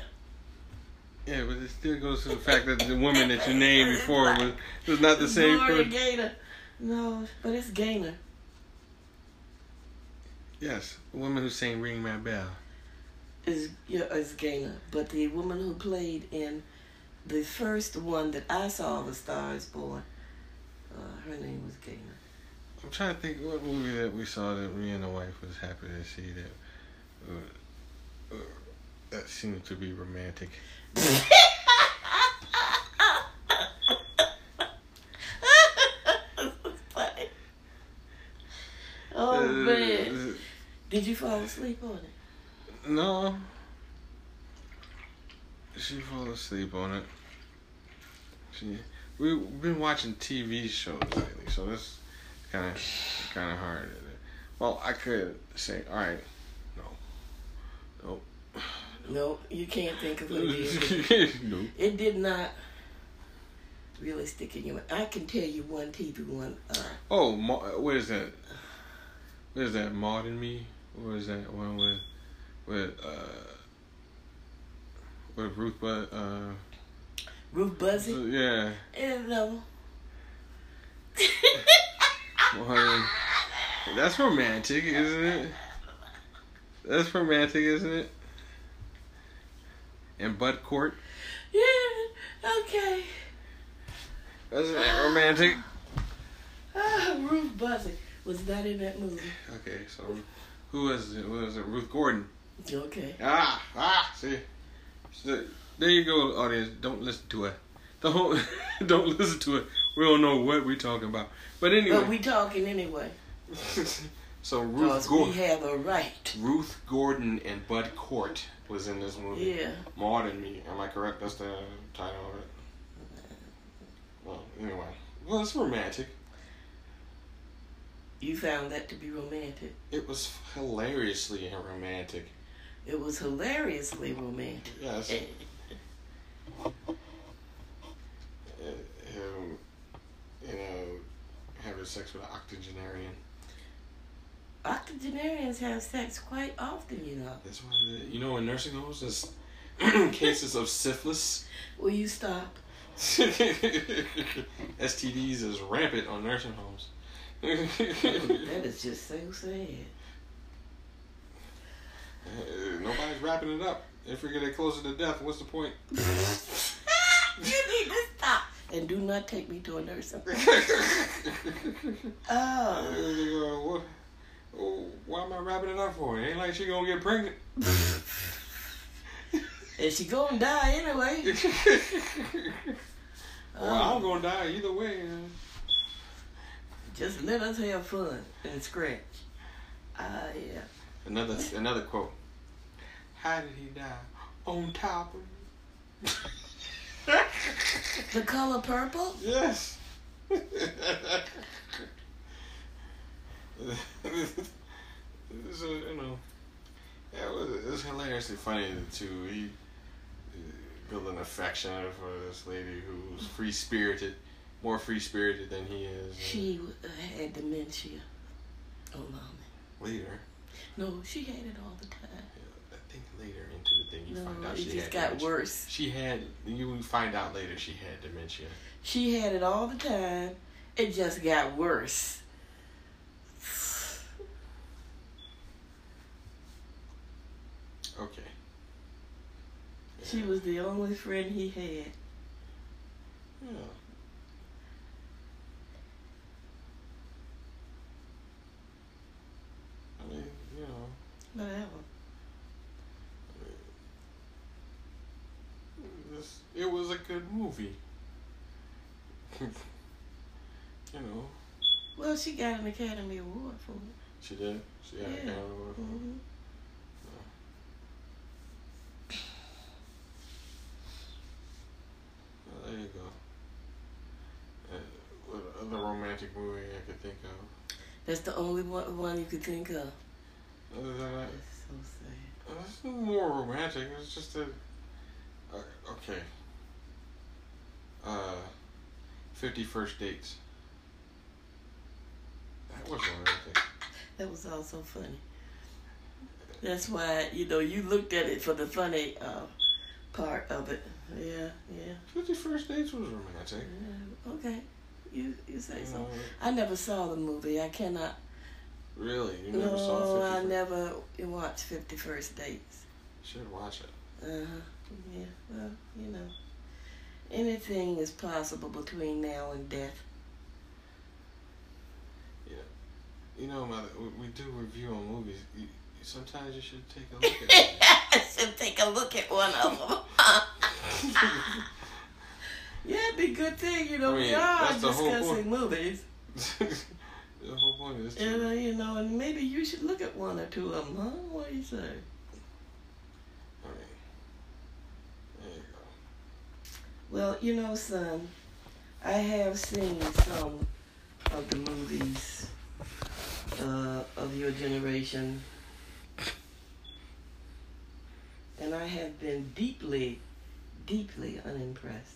Yeah, but it still goes to the fact that the woman that you named before was was not the same person. Gaynor. No, but it's Gaynor. Yes, the woman who sang "Ring My Bell." is yeah, is Gaynor, but the woman who played in the first one that I saw, The Star Is Born, uh, her name was Gaynor. I'm trying to think what movie that we saw that me and the wife was happy to see that uh, that seemed to be romantic. Oh man, did you fall asleep on it? Uh, no. She fell asleep on it. She, we've been watching TV shows lately, so this kind of kind of hard. Well, I could say, all right, no, no, No, you can't think of what it is. no. It did not really stick in your mind. I can tell you one TV one. Uh, Oh, Ma- what is that? What is that? Maud and Me? What is that one with with uh with Ruth? But uh, Ruth Buzzi. yeah. And no. That's romantic, isn't it? That's romantic, isn't it? And Bud Cort. Yeah, okay. Wasn't that romantic? Ah, Ruth Buzzi was not in that movie. Okay, so who was it? Was it Ruth Gordon? Okay. Ah, ah, see. So, there you go, audience. Don't listen to it. Don't don't listen to it. We don't know what we're talking about. But anyway. But we talking anyway. so Ruth Because we have a right. Ruth Gordon and Bud Cort was in this movie. Yeah. Maud and Me. Am I correct? That's the title of it. Well, anyway. Well, it's romantic. You found that to be romantic. It was hilariously romantic. It was hilariously romantic. Yes. Eh, Uh, him, you know, having sex with an octogenarian. Octogenarians have sex quite often, you know. That's why, the, you know, in nursing homes, there's cases of syphilis. Will you stop? STDs is rampant on nursing homes. That is just so sad. Uh, Nobody's wrapping it up. If we get closer to death, what's the point? you need to stop. And do not take me to a nursing home. Oh. Uh, oh, why am I wrapping it up for? It ain't like she gonna get pregnant. And she gonna die anyway. well, I'm gonna die either way. uh. Just let us have fun and scratch. Ah, yeah. Another another quote. How did he die? On top of The color purple? Yes. so you know, yeah, it was, it was hilariously funny too. He uh, built an affection for this lady who was free spirited, more free spirited than he is. She had dementia. Oh, mommy. later, No, she had it all the time. I think later into the thing, you find No, out it she just got dementia. worse. She had you find out later she had dementia. She had it all the time. It just got worse. Okay. She was the only friend he had. Yeah. I mean, you know, Whatever. this, it was a good movie. you know, Well, she got an Academy Award for it. she did. She had Yeah. a camera with her. hmm Well, there you go. Uh, what other romantic movie I could think of? That's the only one, one you could think of. Other than that, It's so sad. uh, it's more romantic. It's just a. Uh, okay. Uh, Fifty First Dates. That was romantic. That was also funny. That's why, you know, you looked at it for the funny uh, part of it. Yeah, yeah. Fifty First Dates was romantic. yeah. Okay. You you say You so. know, I never saw the movie. I cannot. really, you never no, saw Fifty I never watched Fifty First Dates. Should watch it. Uh huh. Yeah. Well, you know, anything is possible between now and death. You know, mother, we, we do review on movies. You, sometimes you should take a look at it. I should take a look at one of them. yeah, it'd be a good thing, you know. I mean, we are that's the whole discussing movies. the whole point is to, And, uh, you know, and maybe you should look at one or two of them, huh? What do you say? I there you go. Well, you know, son, I have seen some of the movies uh, of your generation, and I have been deeply, deeply unimpressed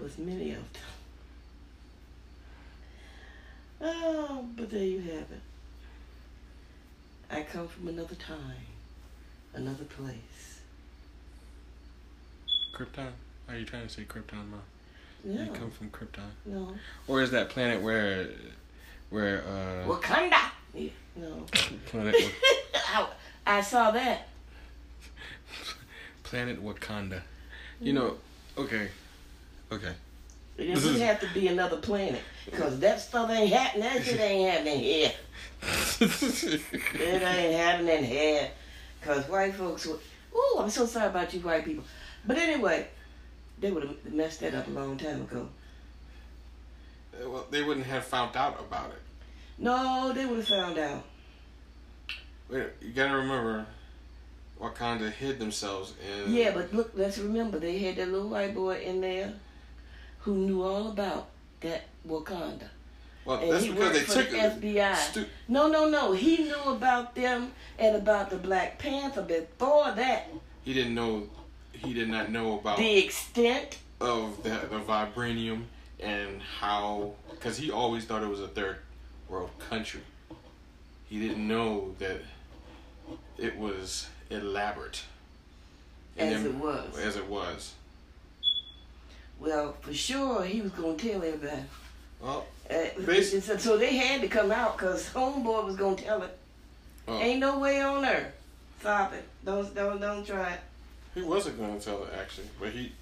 with many of them. Oh, but there you have it. I come from another time, another place. Krypton? Are you trying to say Krypton, Mom? No, You come from Krypton, no. or is that planet where, where uh, Wakanda. Yeah, no. planet I, I saw that. Planet Wakanda. You know, okay, okay. It doesn't have to be another planet, cause that stuff ain't happening. That shit ain't happening here. It ain't happening here, cause white folks. Would, ooh, I'm so sorry about you, white people. But anyway, they would have messed that up a long time ago. Eh, well, they wouldn't have found out about it. No, they would have found out. Wait, you gotta remember, Wakanda hid themselves in. Yeah, but look, let's remember they had that little white boy in there who knew all about that Wakanda. well, And that's because they took the. FBI. Stu- No, no, no. He knew about them and about the Black Panther before that. he didn't know. He did not know about The extent. of the, the vibranium and how because he always thought it was a third world country. He didn't know that it was elaborate. As it was. As it was. Well, for sure, he was going to tell everybody. Well, Uh, Basi- so, so they had to come out because Homeboy was going to tell it. Oh. Ain't no way on earth. Stop it. Don't, don't, don't try it. he wasn't going to tell it actually, but he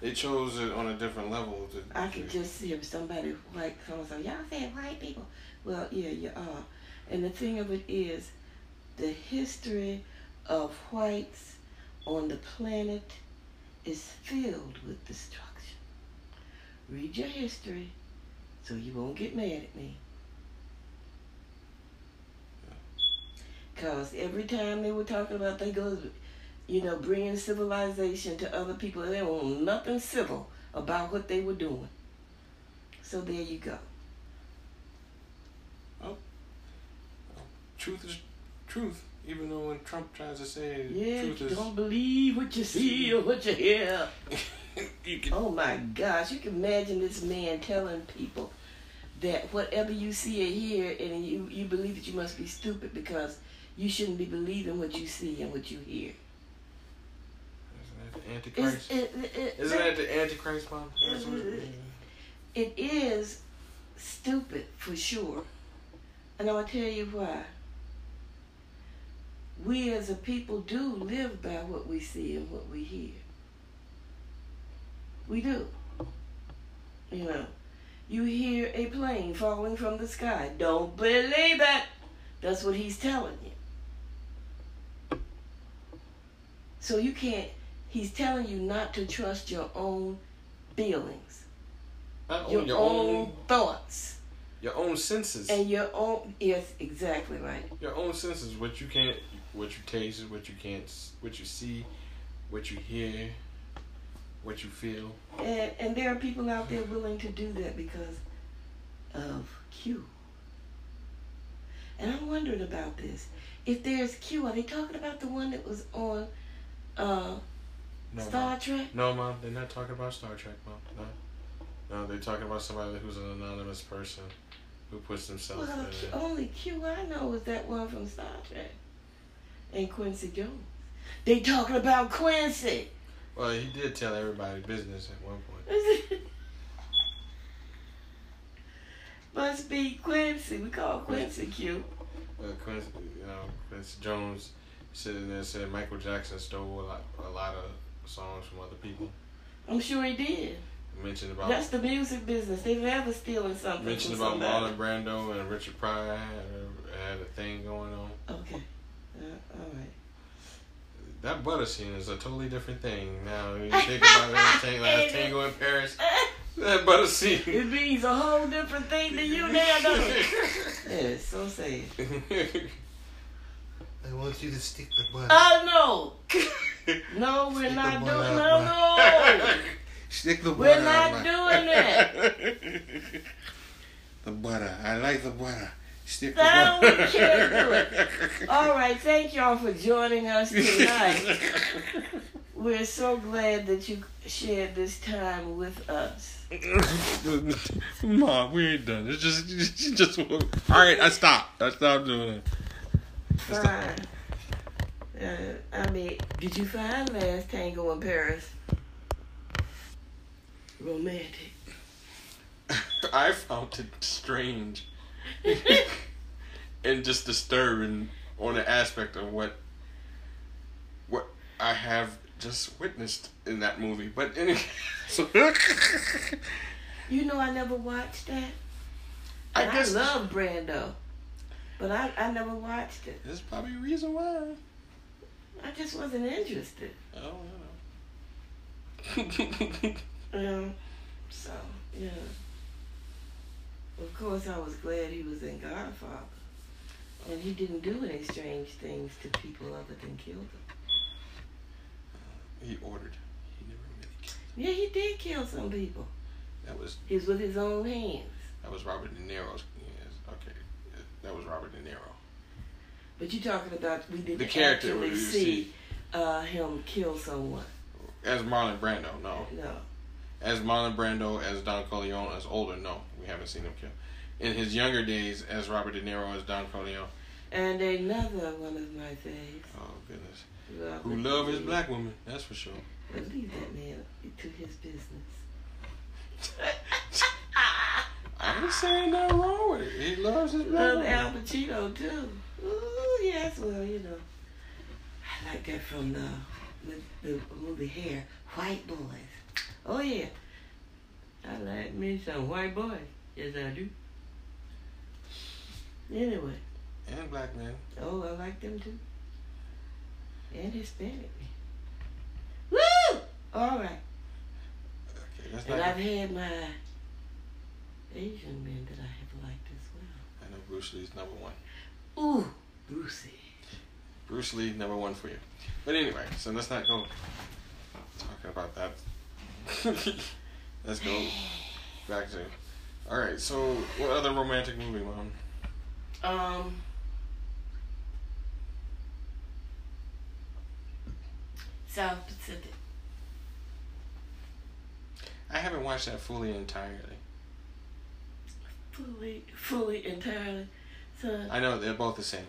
they chose it on a different level. To, I could just see if somebody white comes so y'all saying white people. Well, yeah, you are. And the thing of it is, the history of whites on the planet is filled with destruction. Read your history so you won't get mad at me. Because every time they were talking about they go, you know, bringing civilization to other people, they want nothing civil about what they were doing. So there you go. truth is truth, even though when Trump tries to say Yeah, truth you is, don't believe what you see or what you hear. you can Oh my gosh, you can imagine this man telling people that whatever you see or hear, and you, you believe that you must be stupid because you shouldn't be believing what you see and what you hear. Isn't that the Antichrist? it, it, Isn't that the Antichrist, Mom? That's what it- it is stupid for sure. And I'm going to tell you why. We as a people do live by what we see and what we hear. We do. You know, you hear a plane falling from the sky. Don't believe it. That's what he's telling you. So you can't, he's telling you not to trust your own feelings, your, your own, own thoughts, your own senses. and your own, yes, exactly right. your own senses, what you can't, what you taste, what you can't, what you see, what you hear, what you feel. And, and there are people out there willing to do that because of Q. And I'm wondering about this. If there's Q, are they talking about the one that was on uh, No, Star Mom. Trek? No, mom, they're not talking about Star Trek, mom. No, no, they're talking about somebody who's an anonymous person who puts themselves Well, in Q, it. only Q I know is that one from Star Trek. And Quincy Jones. They talking about Quincy. Well, he did tell everybody business at one point. Must be Quincy. We call Quincy Q. Uh, Quincy, you know, Quincy Jones sitting there said Michael Jackson stole a lot, a lot of songs from other people. I'm sure he did. Mentioned about That's the music business. They've never stealing something mentioned about somebody. Marlon Brando and Richard Pryor had a, had a thing going on. Okay. Uh, all right. That butter scene is a totally different thing. Now when you think about it, Tango, last Tango in Paris. That butter scene. It means a whole different thing to you now, doesn't it? Yeah, it's so sad. I want you to stick the butter. Oh no! No, we're Stick not doing. butter No, no. Stick the butter. We're not doing that. The butter. I like the butter. Stick butter. we can't do it. All right, thank y'all for joining us tonight. We're so glad that you shared this time with us. Mom, we ain't done. It's just, just, just. All right, I stopped. I stopped doing it. Fine. Uh, I mean, did you find Last Tango in Paris romantic? I found it strange and just disturbing on the aspect of what what I have just witnessed in that movie. But anyway, so You know, I never watched that. I I, love Brando, but I, I never watched it. there's probably a reason why. I just wasn't interested. Oh, I don't know. Um, so yeah. Of course, I was glad he was in Godfather, and he didn't do any strange things to people other than kill them. he ordered. He never really killed. Yeah, he did kill some people. That was He was with his own hands. that was Robert De Niro's. Yes, okay, that was Robert De Niro. But you're talking about we didn't The character actually we see, see. Uh, him kill someone. As Marlon Brando, no. No. As Marlon Brando, as Don Corleone, as older, no. We haven't seen him kill. In his younger days, as Robert De Niro, as Don Corleone. And another one of my faves. Oh goodness. Robert Who love his black woman? That's for sure. But leave that man to his business. I ain't saying nothing wrong with it. He loves his black Love woman. Al Pacino too. Ooh, yes, well, you know. I like that from the the, the movie Hair, White Boys. Oh yeah. I like me some white boys. Yes, I do. Anyway, And black man. oh, I like them too. And Hispanic. men. Woo! All right. Okay, that's And not. I've had my Asian men that I have liked as well. I know Bruce Lee's number one. Ooh, Brucey. Bruce Lee, number one for you. But anyway, so let's not go talking about that. let's go back to. All right. So, what other romantic movie, mom? Um. South Pacific. I haven't watched that fully entirely. Fully, fully, entirely. So. I know they're both the same.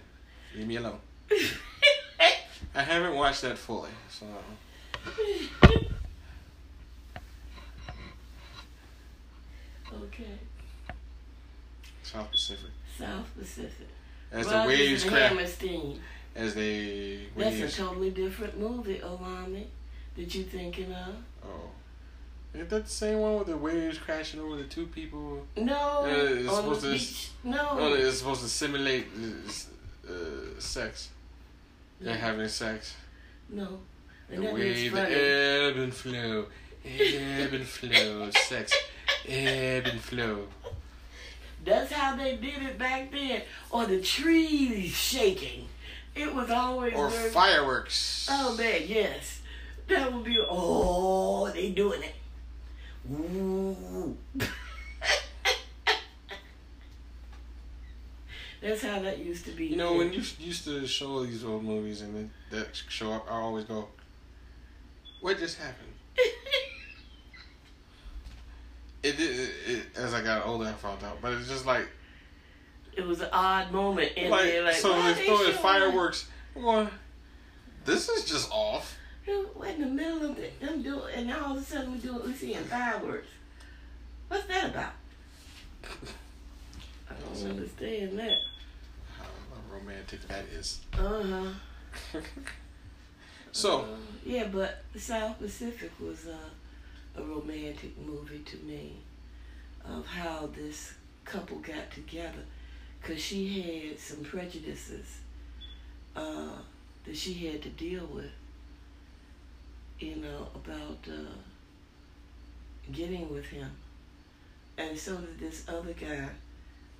Leave me alone. I haven't watched that fully, so okay. South Pacific. South Pacific. As the waves crash, as they That's a totally different movie, Olami. That you thinking of? Oh, is that the same one with the waves crashing over the two people? No. Uh, it's on supposed the to- beach. No. Oh, it's supposed to simulate uh, uh, sex. They're having sex. no. The And that is wave, the ebb and flow, ebb and flow, sex, ebb and flow. That's how they did it back then. Or the trees shaking. It was always Or very- fireworks. Oh man, yes. That would be oh they doing it. Ooh. That's how that used to be. You know, when you used to show these old movies and then that show up, I always go, "What just happened?" It, it, it as I got older, I found out, but it's just like, it was an odd moment in like, there. Like, so why they they throw the showing- fireworks. I'm going, this is just off. We're in the middle of it, them doing, and all of a sudden we do we seeing fireworks. What's that about? I don't understand that. How romantic that is. Uh huh. so, Uh, yeah, but the South Pacific was uh, a romantic movie to me of how this couple got together because she had some prejudices uh, that she had to deal with, you know, about uh, getting with him. And so did this other guy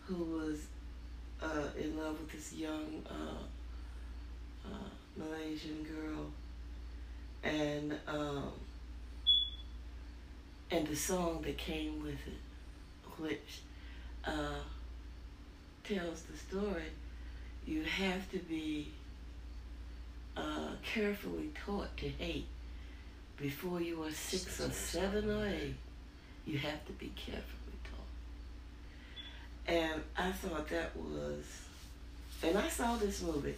who was uh, in love with this young uh, uh, Malaysian girl and um, and the song that came with it, which uh, tells the story. You have to be uh, carefully taught to hate before you are six or seven or eight. You have to be carefully taught. And I thought that was, and I saw this movie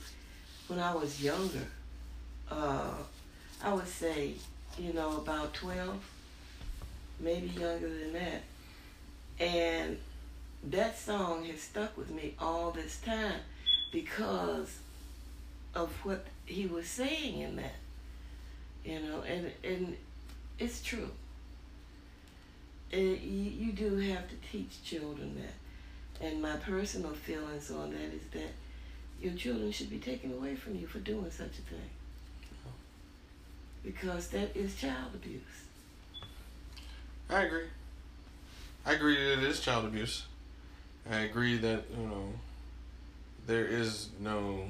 when I was younger. Uh, I would say, you know, about 12, maybe younger than that. And that song has stuck with me all this time because of what he was saying in that. You know, and and it's true. And you, you do have to teach children that. And my personal feelings on that is that your children should be taken away from you for doing such a thing. Oh. Because that is child abuse. I agree. I agree that it is child abuse. I agree that, you know, there is no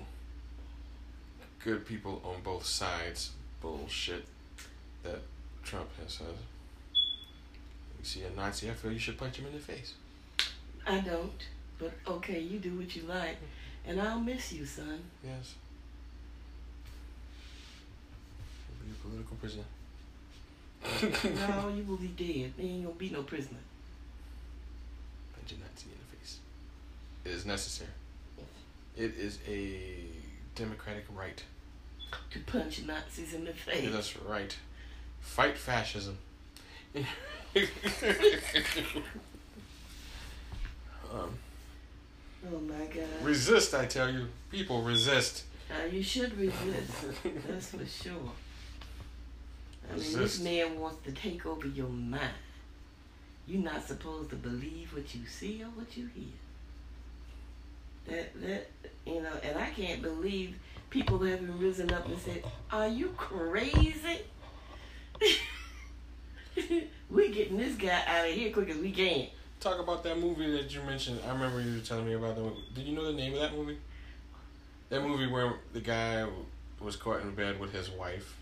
good people on both sides bullshit that Trump has said. You see a Nazi, I feel you should punch him in the face. I don't. But okay, you do what you like. And I'll miss you, son. Yes. Be a political prisoner. no, you will be dead. There ain't gonna be no prisoner. Punch a Nazi in the face. It is necessary. It is a democratic right. To punch Nazis in the face. That's right. Fight fascism. um, Oh my God. resist, I tell you. People resist. Uh, you should resist. That's for sure. I mean, this man wants to take over your mind. You're not supposed to believe what you see or what you hear. That that you know, and I can't believe people haven't risen up and said, "Are you crazy? we getting this guy out of here quick as we can." Talk about that movie that you mentioned. I remember you were telling me about the movie. Did you know the name of that movie? That movie where the guy was caught in bed with his wife,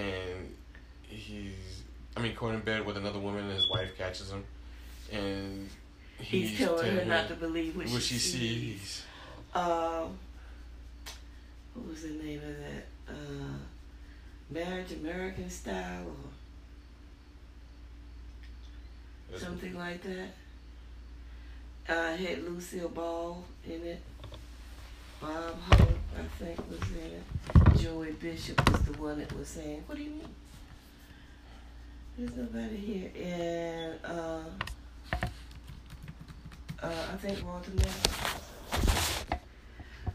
and he's, I mean, caught in bed with another woman, and his wife catches him, and He's, telling her not to believe what, what she, she sees. Um, what was the name of that? Uh, Marriage American Style or something like that. Uh, had Lucille Ball in it. Bob Hope, I think, was in it. Bishop was the one that was saying, "What do you mean?" There's nobody here, and uh, uh, I think Walter Matthau.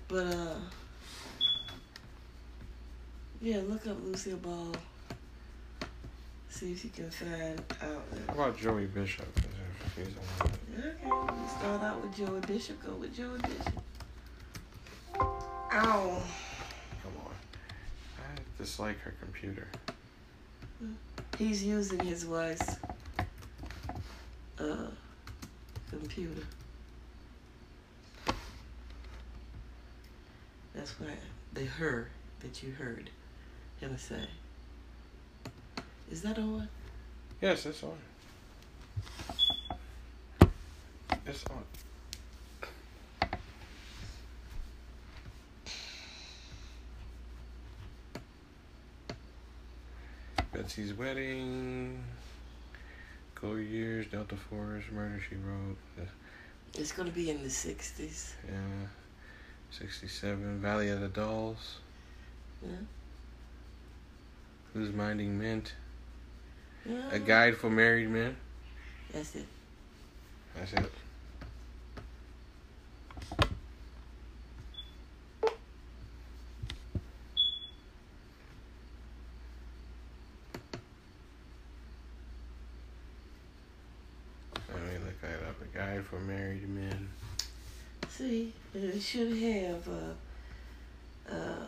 But uh, yeah, look up Lucille Ball. See if you can find out. How about Joey Bishop? He's on it. Okay, start out with Joey Bishop. Go with Joey Bishop. Ow. Dislike her computer. He's using his wife's uh, computer. That's what the her that you heard him say. Is that on? Yes, it's on. It's on. Betsy's wedding. Go years, Delta Force, Murder She Wrote. It's gonna be in the sixties. Yeah. 67, Valley of the Dolls. Yeah. Who's Minding Mint? Yeah. A Guide for Married Men. That's it. That's it. Let me look that up. A Guide for Married Men. See, it should have uh, uh,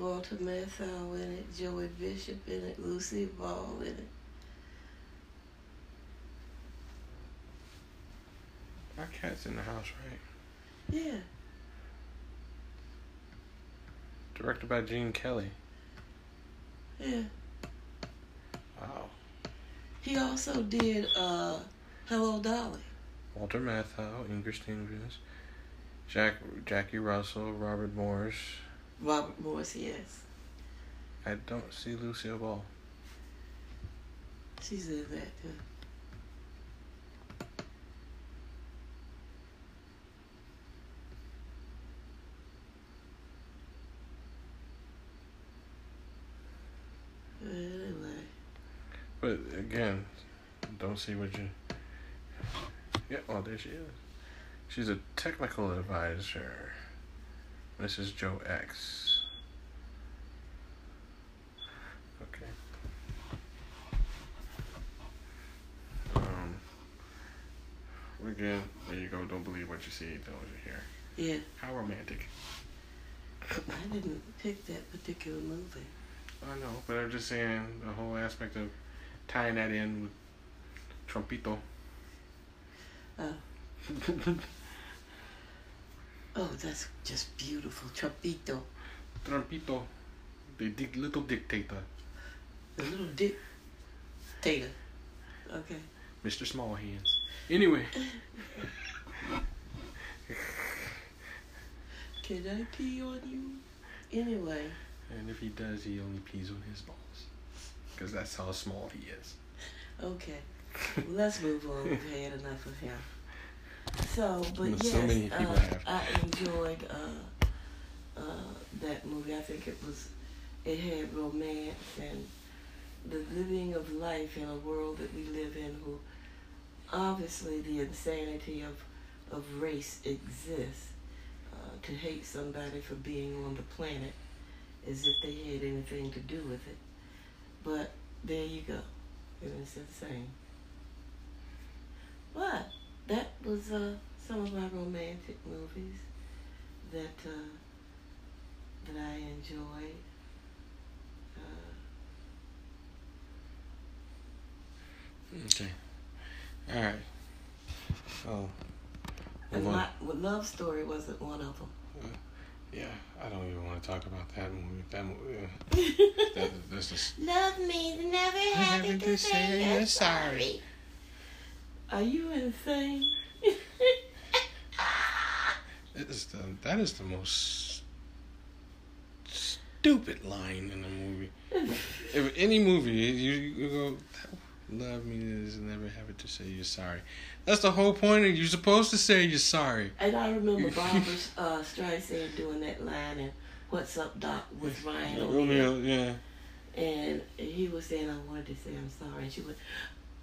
Walter Matthau in it, Joey Bishop in it, Lucy Ball in it. Our cat's in the house, right? Yeah. Directed by Gene Kelly. Yeah. Wow. He also did uh, Hello Dolly. Walter Matthau, Inger Stevens, Jack Jackie Russell, Robert Morse. Robert Morse, yes. I don't see Lucille Ball. She's in that too. Anyway, But again, don't see what you. Yeah, well, there she is. She's a technical advisor. Mrs. Joe X. Okay. Um, again, there you go. Don't believe what you see, don't what you hear. Yeah. How romantic. I didn't pick that particular movie. I know, but I'm just saying the whole aspect of tying that in with Trumpito. Oh. Oh, that's just beautiful. Trapito. Trumpito, the dic- little dictator, The little dictator. Okay. Mr. Small Hands. Anyway, Can I pee on you? Anyway. and if he does, he only pees on his balls, because that's how small he is. Okay. Let's move on. We've had enough of him. So, but yes, so many people uh, have. I enjoyed uh, uh, that movie. I think it was, it had romance and the living of life in a world that we live in. Who, obviously, the insanity of of race exists. Uh, to hate somebody for being on the planet, as if they had anything to do with it. But there you go. It was insane. But that was uh, some of my romantic movies that uh, that I enjoyed. Uh, Okay. All right. Oh. and my Love Story wasn't one of them. yeah, I don't even want to talk about that movie. That movie. uh, that, that's just. Love means never having to say you're sorry. Are you insane? It is the, that is the most stupid line in the movie. if any movie, you, you go, love me is never having to say you're sorry. That's the whole point. Of, you're supposed to say you're sorry. And I remember Barbra uh, Streisand doing that line and "What's Up, Doc" with Ryan O'Neal. Yeah. And he was saying, I wanted to say I'm sorry. And she went,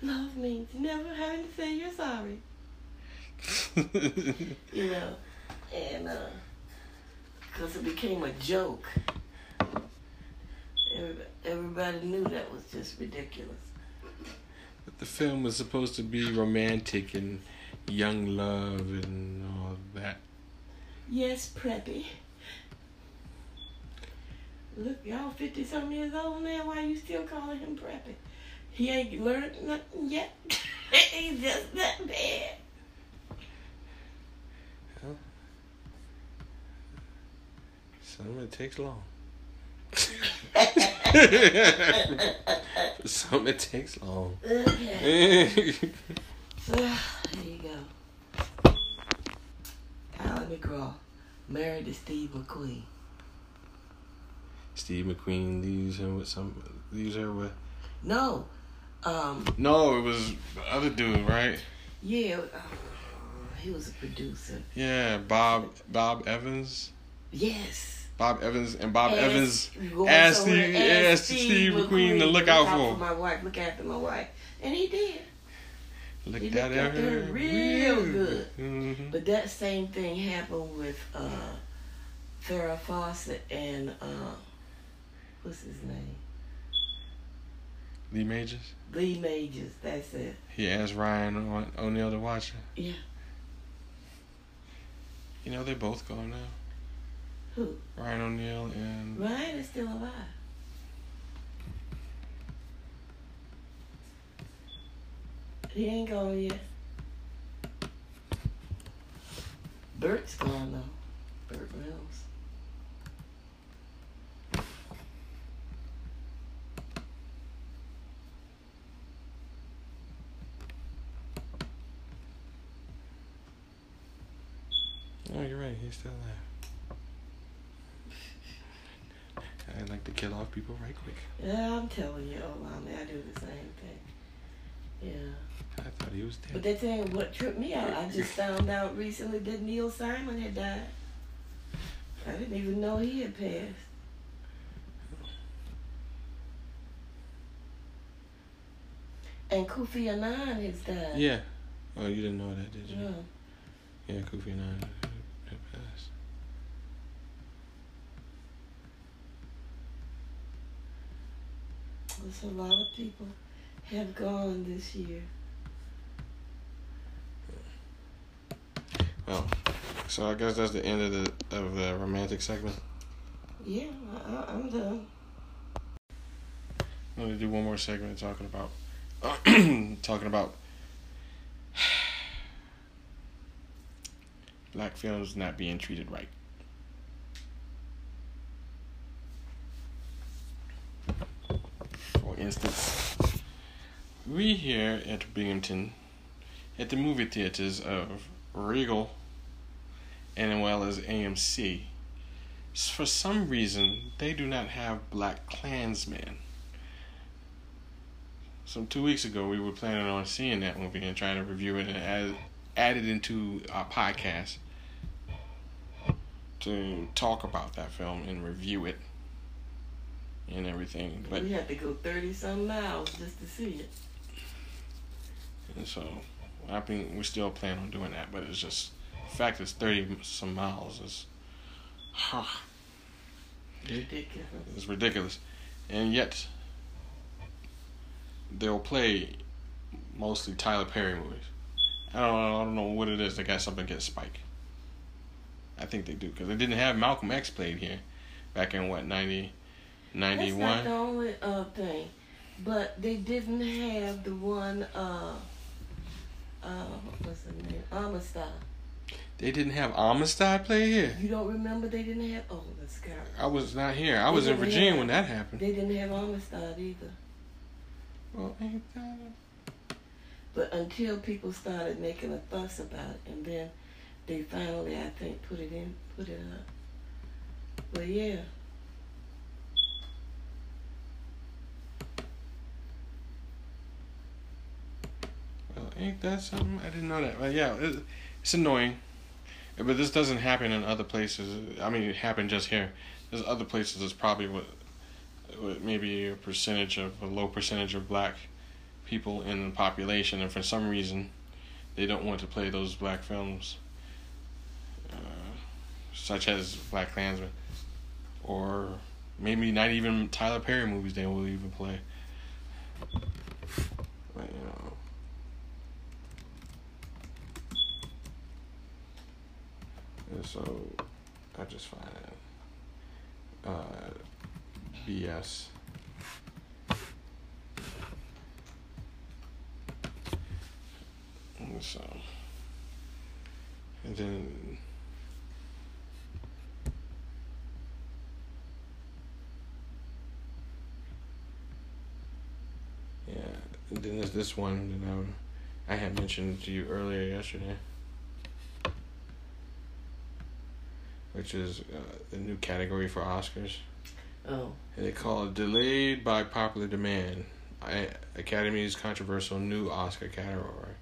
Love means never having to say you're sorry. You know? And, uh, because it became a joke. Everybody, knew that was just ridiculous. But the film was supposed to be romantic and young love and all that. Yes, Preppy. Look, y'all 50 some years old now. Why are you still calling him Preppy? He ain't learned nothing yet. He's just that bad. Some it takes long. For Some it takes long. Okay. So, there you go. Ali MacGraw, married to Steve McQueen. Steve McQueen leaves him with some leaves her with No, um, No, it was other dude, right? yeah, uh, he was a producer. Yeah, Bob Bob Evans. Yes. Bob Evans and Bob Evans asked Steve, asked Steve McQueen to look out for. my wife, look after my wife, and he did. Looked He looked after her real good. Mhm. But that same thing happened with uh, Farrah Fawcett and uh, what's his name? Lee Majors. Lee Majors. That's it. He asked Ryan O- O'Neal to watch it. Yeah. You know they're both gone now. Who? Ryan O'Neal and Ryan is still alive. He ain't gone yet. Bert's gone though. Bert Mills. Oh, you're right. He's still there. I like to kill off people right quick. Yeah, I'm telling you, oh, Olami, I do the same thing. Yeah. I thought he was dead. But that thing, what tripped me out, I just found out recently that Neil Simon had died. I didn't even know he had passed. And Kofi Annan has died. Yeah. Oh, you didn't know that, did you? Yeah. Yeah, Kofi Annan had passed. There's a lot of people have gone this year. Oh, so I guess that's the end of the of the romantic segment. Yeah, I, I'm done. I'm gonna do one more segment talking about talking about black films not being treated right. Instance, we here at Binghamton, at the movie theaters of Regal and well as AMC, for some reason they do not have Black Klansman. Some two weeks ago, we were planning on seeing that movie and trying to review it and add, add it into our podcast to talk about that film and review it and everything. But we had to go thirty some miles just to see it. And so I think we still plan on doing that, but it's just the fact it's thirty some miles is huh, Ridiculous. it's ridiculous. And yet they'll play mostly Tyler Perry movies. I don't I don't know what it is. They got something against Spike. I think they do because they didn't have Malcolm X played here back in what 90, That's not the only uh, thing, but they didn't have the one. Uh, uh, what was the name? Amistad. They didn't have Amistad play here. You don't remember they didn't have? Oh, the sky. I was not here. I was in Virginia have- when that happened. They didn't have Amistad either. Well, ain't that But until people started making a fuss about it, and then they finally, I think, put it in, put it up. But yeah, ain't that something? I didn't know that. But yeah, it, it's annoying. But this doesn't happen in other places. I mean, it happened just here. There's other places. It's probably what, what maybe a percentage of a low percentage of black people in the population, and for some reason, they don't want to play those black films, uh, such as Black Klansman, or maybe not even Tyler Perry movies. They will even play. But you know. And so I just find it uh, BS. And so, and then yeah, and then there's this one that I, I had mentioned to you earlier yesterday. Which is uh, the new category for Oscars. oh, And they call it Delayed by Popular Demand. I, Academy's controversial new Oscar category.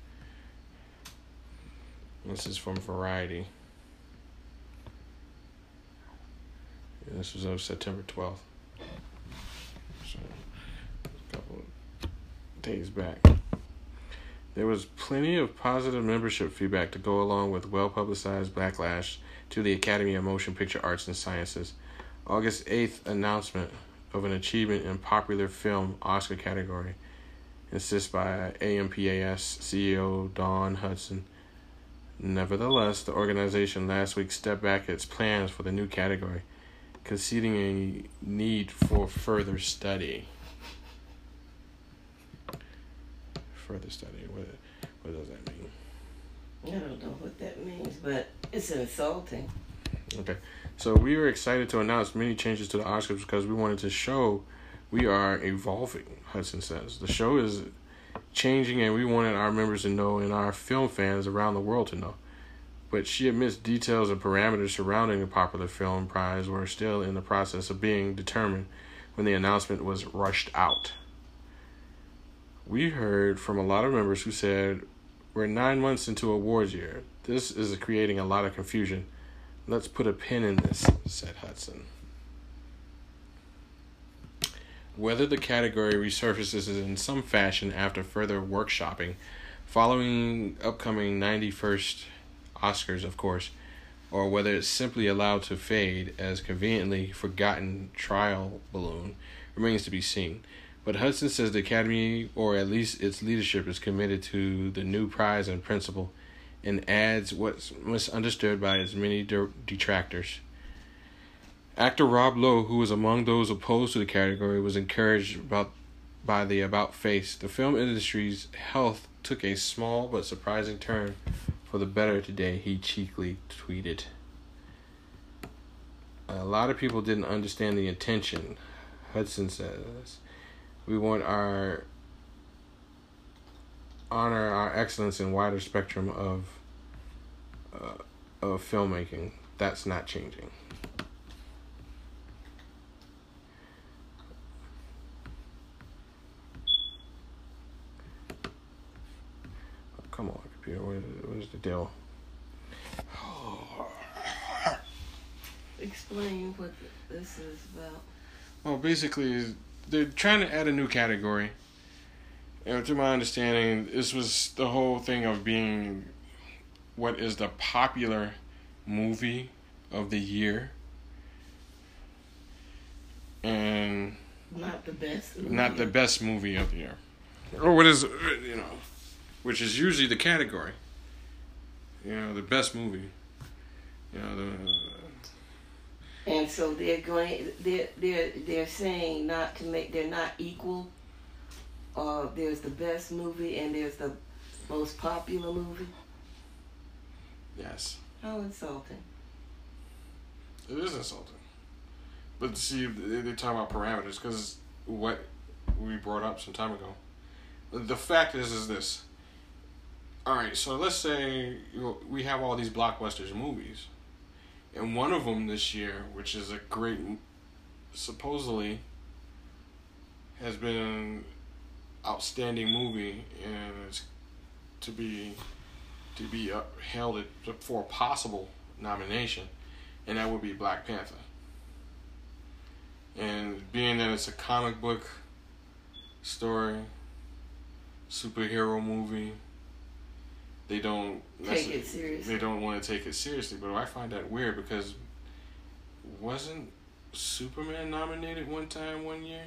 This is from Variety. And this was on September 12th. So, a couple of days back. There was plenty of positive membership feedback to go along with well publicized backlash to the Academy of Motion Picture Arts and Sciences. August 8th announcement of an achievement in popular film Oscar category insists by AMPAS CEO Dawn Hudson. Nevertheless, the organization last week stepped back its plans for the new category, conceding a need for further study. Further study. What, what does that mean? I don't know what that means, but it's insulting. Okay. So we were excited to announce many changes to the Oscars because we wanted to show we are evolving, Hudson says. The show is changing and we wanted our members to know and our film fans around the world to know. But she admits details and parameters surrounding the popular film prize were still in the process of being determined when the announcement was rushed out. We heard from a lot of members who said, We're nine months into awards year. This is creating a lot of confusion. Let's put a pin in this, said Hudson. Whether the category resurfaces in some fashion after further workshopping, following upcoming 91st Oscars, of course, or whether it's simply allowed to fade as conveniently forgotten trial balloon remains to be seen. But Hudson says the Academy, or at least its leadership, is committed to the new prize and principle and adds what's misunderstood by as many de- detractors. Actor Rob Lowe, who was among those opposed to the category, was encouraged about by the about face. The film industry's health took a small but surprising turn for the better today, he cheekily tweeted. A lot of people didn't understand the intention, Hudson says. We want our honor our excellence in wider spectrum of uh, of filmmaking. That's not changing. Come on, computer. What is, what is the deal? Explain what this is about. Well, basically, they're trying to add a new category. And to my understanding, this was the whole thing of being what is the popular movie of the year. And Not the best. not the best movie of the year. Or what is, you know, which is usually the category. You know, the best movie. You know, the. And so they're going. They're they're they're saying not to make. They're not equal. Uh, there's the best movie and there's the most popular movie. Yes. How insulting. It is insulting. But see, they- they're talking about parameters because what we brought up some time ago. The fact is, is this. All right, so let's say we have all these blockbusters movies, and one of them this year, which is a great, supposedly, has been an outstanding movie, and it's to be to be held for a possible nomination, and that would be Black Panther. And being that it's a comic book story, superhero movie, they don't Take it seriously. They don't want to take it seriously, but I find that weird because wasn't Superman nominated one time one year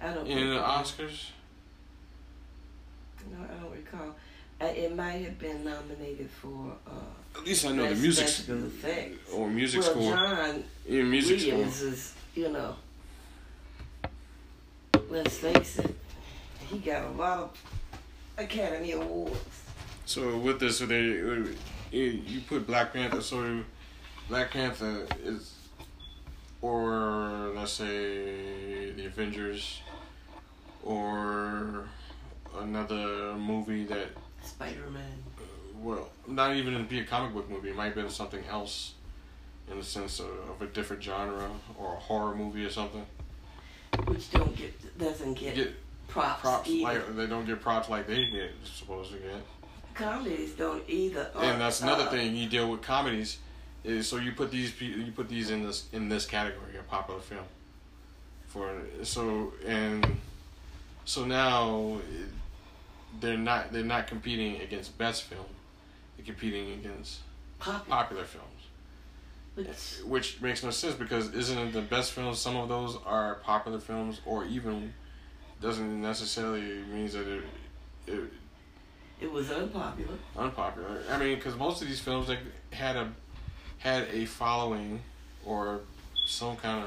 I don't. in the. Oscars? No, I don't recall. Uh, it might have been nominated for. Uh, At least I know the music special effects. or music well, score. John Yeah, music score. Williams is, you know. Let's face it, he got a lot of Academy Awards. So with this, so they you put Black Panther. So Black Panther is, or let's say the Avengers, or another movie that Spider Man. Uh, well, not even to be a comic book movie. It might be something else, in the sense of, of a different genre or a horror movie or something. Which don't get doesn't get, get props. props like, they don't get props like they get supposed to get. Comedies don't either. and that's another Uh, thing you deal with comedies is so you put these you put these in this in this category of popular film for so and so now they're not they're not competing against best film they're competing against Pop, popular films which, which makes no sense because isn't it the best films some of those are popular films or even doesn't necessarily means that it, it it was unpopular. unpopular. I mean, because most of these films like had a had a following or some kind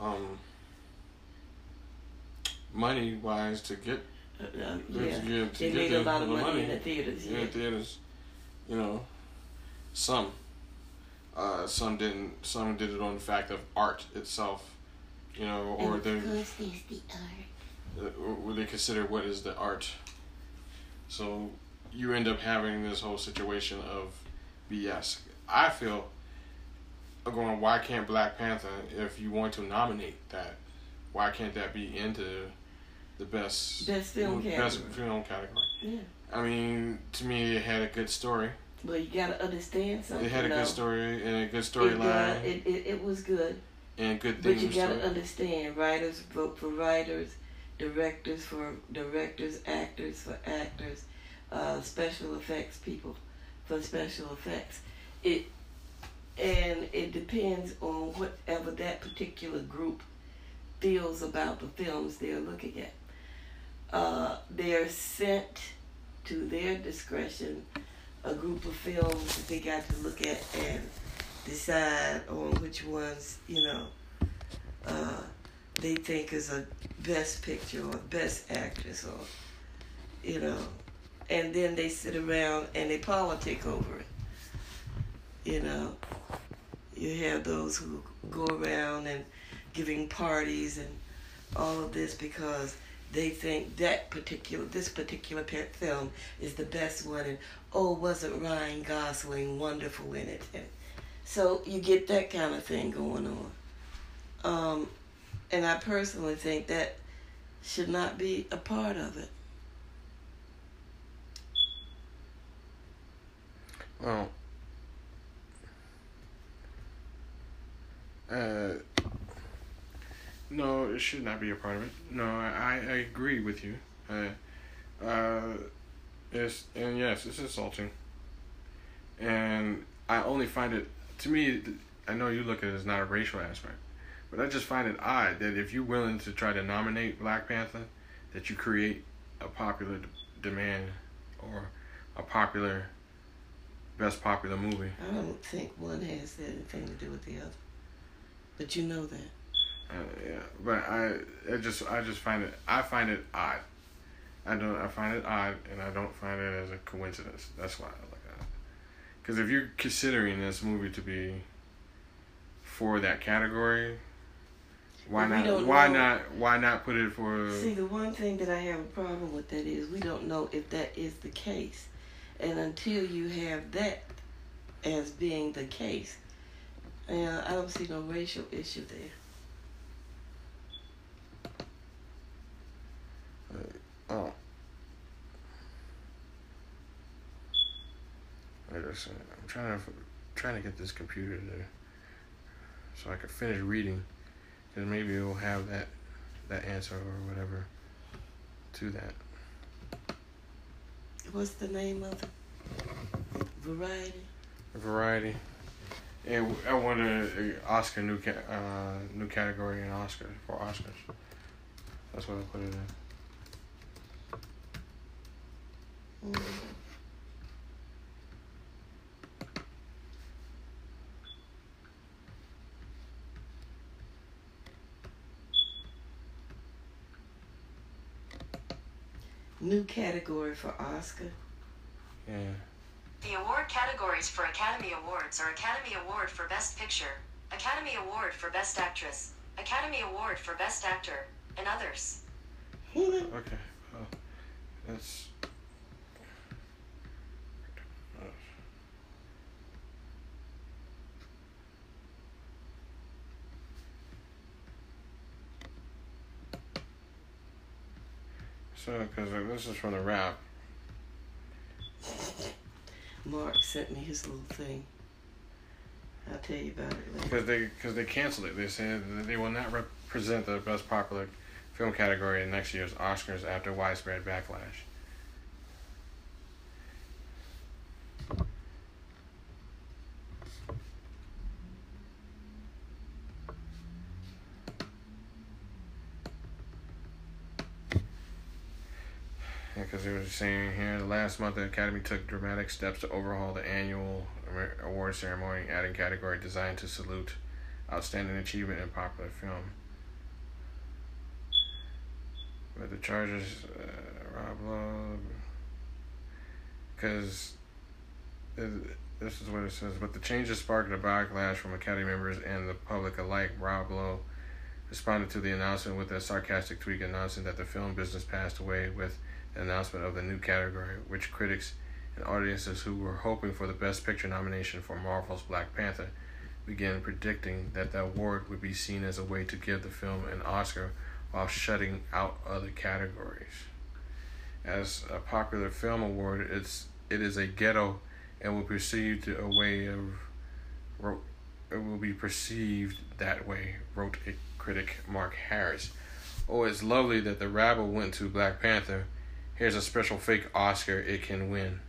of um money wise to get Uh, uh, to yeah, get, to they get made the, a lot of the money, in the theaters. yeah, Yeah, theaters. You know, some. Uh, some didn't. Some did it on the fact of art itself. You know, or and they because there's the art. uh, or they consider what is the art. So you end up having this whole situation of BS. I feel going, why can't Black Panther, if you want to nominate that, why can't that be into the best Best film best category. film category? Yeah. I mean, to me, it had a good story. But you gotta understand something. It had a though. good story and a good storyline it, it, it was good. and good But things. you gotta to understand, writers vote for writers, directors for directors, actors for actors, uh, special effects people for special effects. It and it depends on whatever that particular group feels about the films they're looking at. Uh, they're sent to their discretion a group of films that they got to look at and decide on which ones, you know, uh, they think is a best picture or best actress or, you know, and then they sit around and they politic over it. You know, you have those who go around and giving parties and all of this because they think that particular this particular film is the best one and oh wasn't Ryan Gosling wonderful in it and so you get that kind of thing going on um, and I personally think that should not be a part of it Well, uh, no, it should not be a part of it. No, I, I agree with you. Uh, uh, it's, and yes, it's insulting. And I only find it, to me, I know you look at it as not a racial aspect, but I just find it odd that if you're willing to try to nominate Black Panther, that you create a popular d- demand or a popular best popular movie. I don't think one has anything to do with the other but you know that Uh, yeah, but I, it just, I just find it, I find it odd. I don't, I find it odd, and I don't find it as a coincidence. That's why I look at it. Because if you're considering this movie to be for that category, why not? Why know. not? Why not put it for? See, the one thing that I have a problem with that is we don't know if that is the case. And until you have that as being the case, uh, I don't see no racial issue there. Oh. Wait a second. I'm trying to trying to get this computer to so I can finish reading, because maybe it will have that that answer or whatever to that. What's the name of it? Variety? Variety. And I wanted uh, Oscar new ca- uh, new category in Oscar for Oscars. That's what I put it in. Mm. New category for Oscar. Yeah. The award categories for Academy Awards are Academy Award for Best Picture, Academy Award for Best Actress, Academy Award for Best Actor, and others. Okay. Well, that's. So, because this is from the rap. Mark sent me his little thing. I'll tell you about it later. Because they, because they canceled it. They said that they will not represent the best popular film category in next year's Oscars after widespread backlash. Because they were saying here last month the Academy took dramatic steps to overhaul the annual award ceremony, adding category designed to salute outstanding achievement in popular film. But the charges, uh, Rob Lowe, because this is what it says. But the changes sparked a backlash from Academy members and the public alike. Rob Lowe responded to the announcement with a sarcastic tweet announcing that the film business passed away with the announcement of the new category, which critics and audiences who were hoping for the Best Picture nomination for Marvel's Black Panther began predicting that the award would be seen as a way to give the film an Oscar while shutting out other categories. As a popular film award, it's it is a ghetto and will perceived a way of it will be perceived that way, wrote critic Mark Harris. Oh, it's lovely that the rabble went to Black Panther. Here's a special fake Oscar it can win.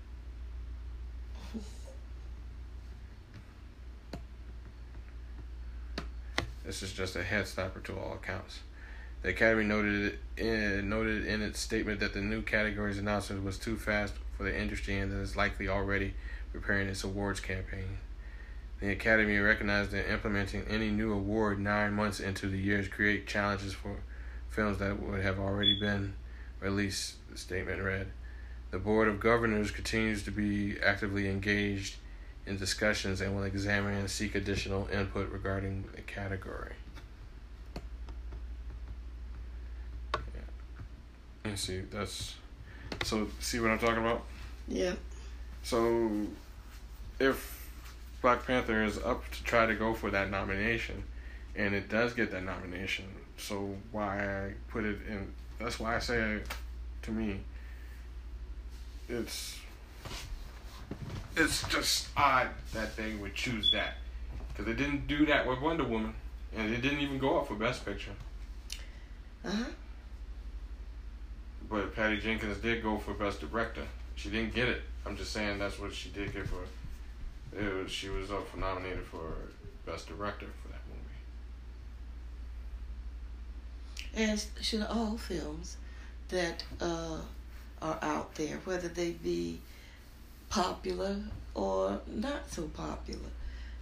This is just a head stopper to all accounts. The Academy noted in, noted in its statement that the new categories announcement was too fast for the industry and that is likely already preparing its awards campaign. The Academy recognized that implementing any new award nine months into the years create challenges for films that would have already been released, the statement read. The Board of Governors continues to be actively engaged in discussions and will examine and seek additional input regarding the category. Yeah. And see, that's so. See what I'm talking about? Yeah. So, if Black Panther is up to try to go for that nomination, and it does get that nomination, so why put it in? That's why I say, to me, it's it's just odd that they would choose that because they didn't do that with Wonder Woman, and it didn't even go up for Best Picture. Uh huh. But Patty Jenkins did go for Best Director. She didn't get it. I'm just saying that's what she did get for. It was, she was up for nominated for Best Director for that movie. As should all films that uh, are out there, whether they be popular or not so popular.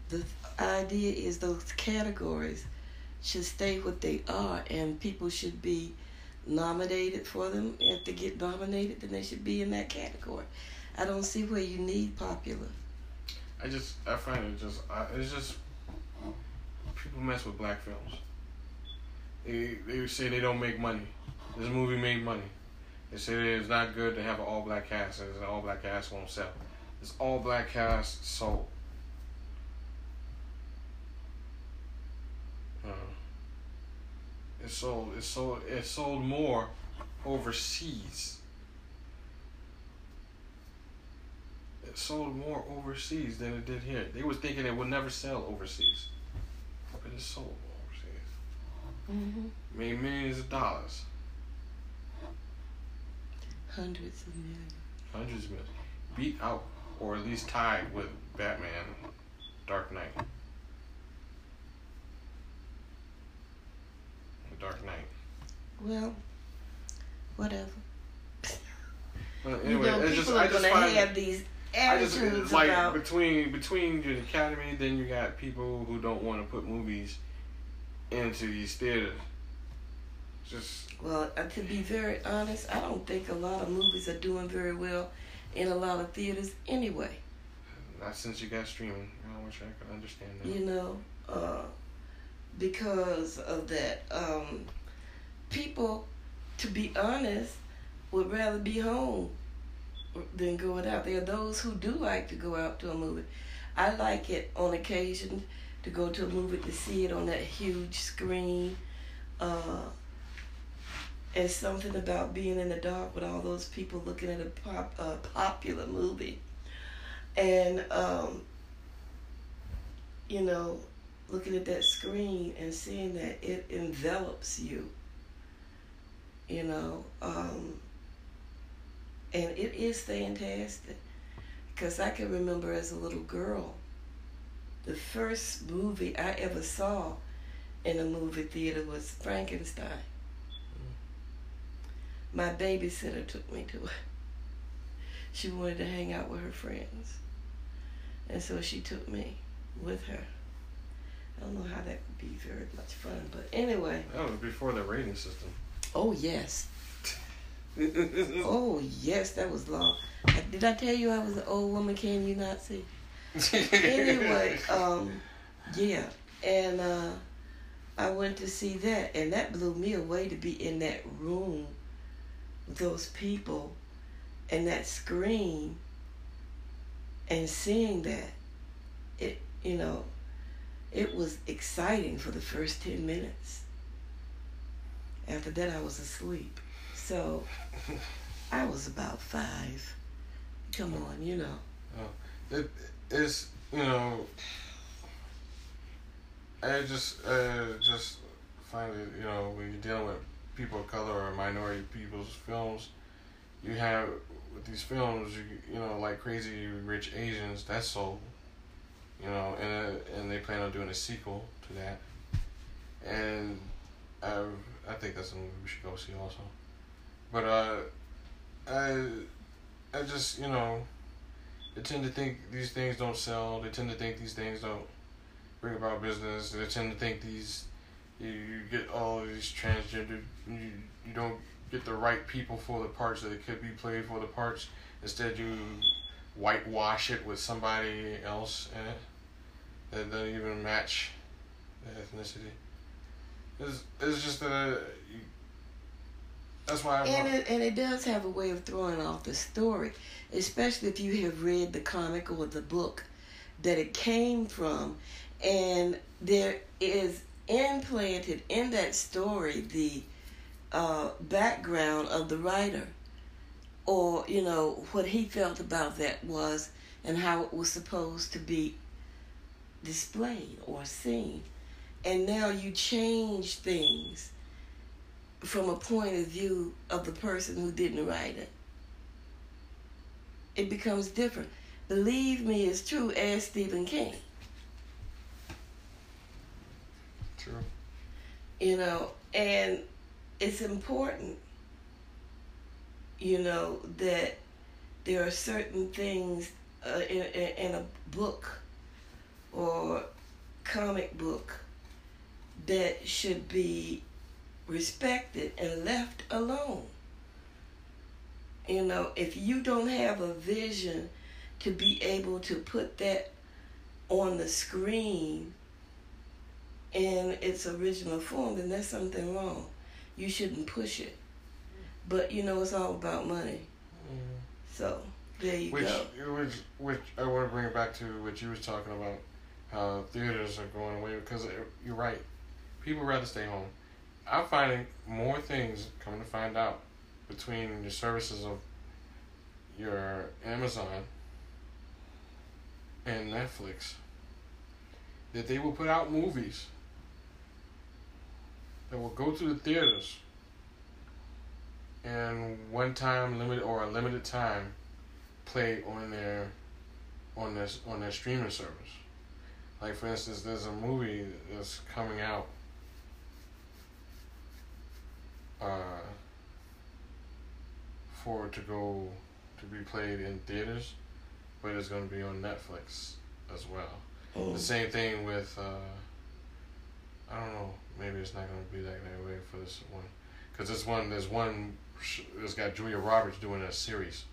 The idea is those categories should stay what they are, and people should be nominated for them. If they get nominated, then they should be in that category. I don't see where you need popular. I just I find it just I, it's just people mess with black films. They they say they don't make money. This movie made money. They say it's not good to have an all black cast. and An all black cast won't sell. This all black cast sold. Uh, it sold. It sold. It sold more overseas. It sold more overseas than it did here. They was thinking it would never sell overseas, but it sold. Mm-hmm. Made millions of dollars, Hundreds of millions. hundreds of millions, beat out or at least tied with Batman, Dark Knight. Dark Knight. Well, whatever. Well, you know, it's people just, are I just gonna find have these I just attitudes like about. between between the academy, then you got people who don't want to put movies into these theaters. Just Well, uh, to be very honest, I don't think a lot of movies are doing very well in a lot of theaters anyway. not since you got streaming. I wish I could understand that. You know, uh, because of that. Um, people, to be honest, would rather be home than going out. There are those who do like to go out to a movie. I like it on occasion to go to a movie to see it on that huge screen. Uh, and something about being in the dark with all those people looking at a pop, a popular movie. And, um, you know, looking at that screen and seeing that it envelops you, you know, um, and it is fantastic. Because I can remember as a little girl, the first movie I ever saw in a movie theater was Frankenstein. Mm. My babysitter took me to it. She wanted to hang out with her friends. And so she took me with her. I don't know how that would be very much fun, but anyway. That was before the rating system. Oh yes. Oh yes, that was long. Did I tell you I was an old woman? Can you not see? Anyway, um, yeah, and uh, I went to see that, and that blew me away to be in that room with those people and that screen and seeing that. It, you know, it was exciting for the first ten minutes. After that, I was asleep. So I was about five. Come on, you know. Oh, it is you know I just uh, just find it you know when you're dealing with people of color or minority people's films, you have with these films you you know like Crazy Rich Asians that's sold, you know and uh, and they plan on doing a sequel to that, and I I think that's a movie we should go see also, but uh I I just you know, they tend to think these things don't sell. They tend to think these things don't bring about business. They tend to think these you, you get all these transgender you you don't get the right people for the parts that it could be played for the parts. Instead, you whitewash it with somebody else in it that doesn't even match the ethnicity. It's, it's just that uh, you, that's why I And it, and it does have a way of throwing off the story, especially if you have read the comic or the book that it came from. And there is implanted in that story the uh, background of the writer, or, you know, what he felt about that was and how it was supposed to be displayed or seen. And now you change things from a point of view of the person who didn't write it. It becomes different. Believe me, it's true, as Stephen King. true. You know, and it's important, you know, that there are certain things uh, in, in, in a book or comic book that should be respected and left alone. You know, if you don't have a vision to be able to put that on the screen in its original form, then there's something wrong. You shouldn't push it. But you know, it's all about money. Mm-hmm. So there you Which, go. which, which I want to bring it back to what you was talking about, how theaters are going away because you're right. People rather stay home. I'm finding more things coming to find out between the services of your Amazon and Netflix that they will put out movies that will go to the theaters and one time limit or a limited time play on their on this on their streaming service. Like for instance, there's a movie that's coming out. Uh, for it to go to be played in theaters, but it's going to be on Netflix as well. Mm. The same thing with uh, I don't know. Maybe it's not going to be that way for this one, because this one there's one it's got Julia Roberts doing a series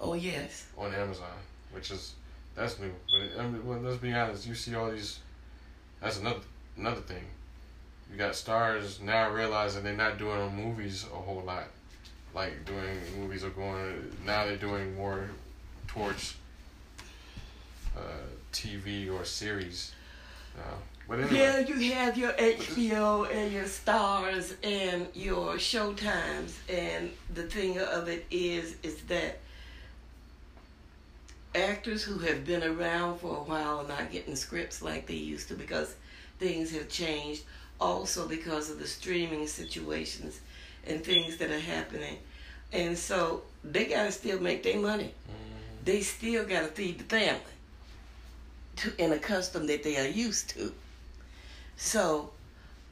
Oh yes. on Amazon, which is that's new. But I mean, well, let's be honest, you see all these. That's another another thing. You got stars now realizing they're not doing on movies a whole lot. Like doing movies are going now they're doing more towards uh, TV or series. Uh, but anyway, Yeah, you have your HBO and your stars and your showtimes, and the thing of it is, is that actors who have been around for a while are not getting scripts like they used to because things have changed. Also because of the streaming situations and things that are happening, and so they gotta still make their money. They still gotta feed the family to in a custom that they are used to. So,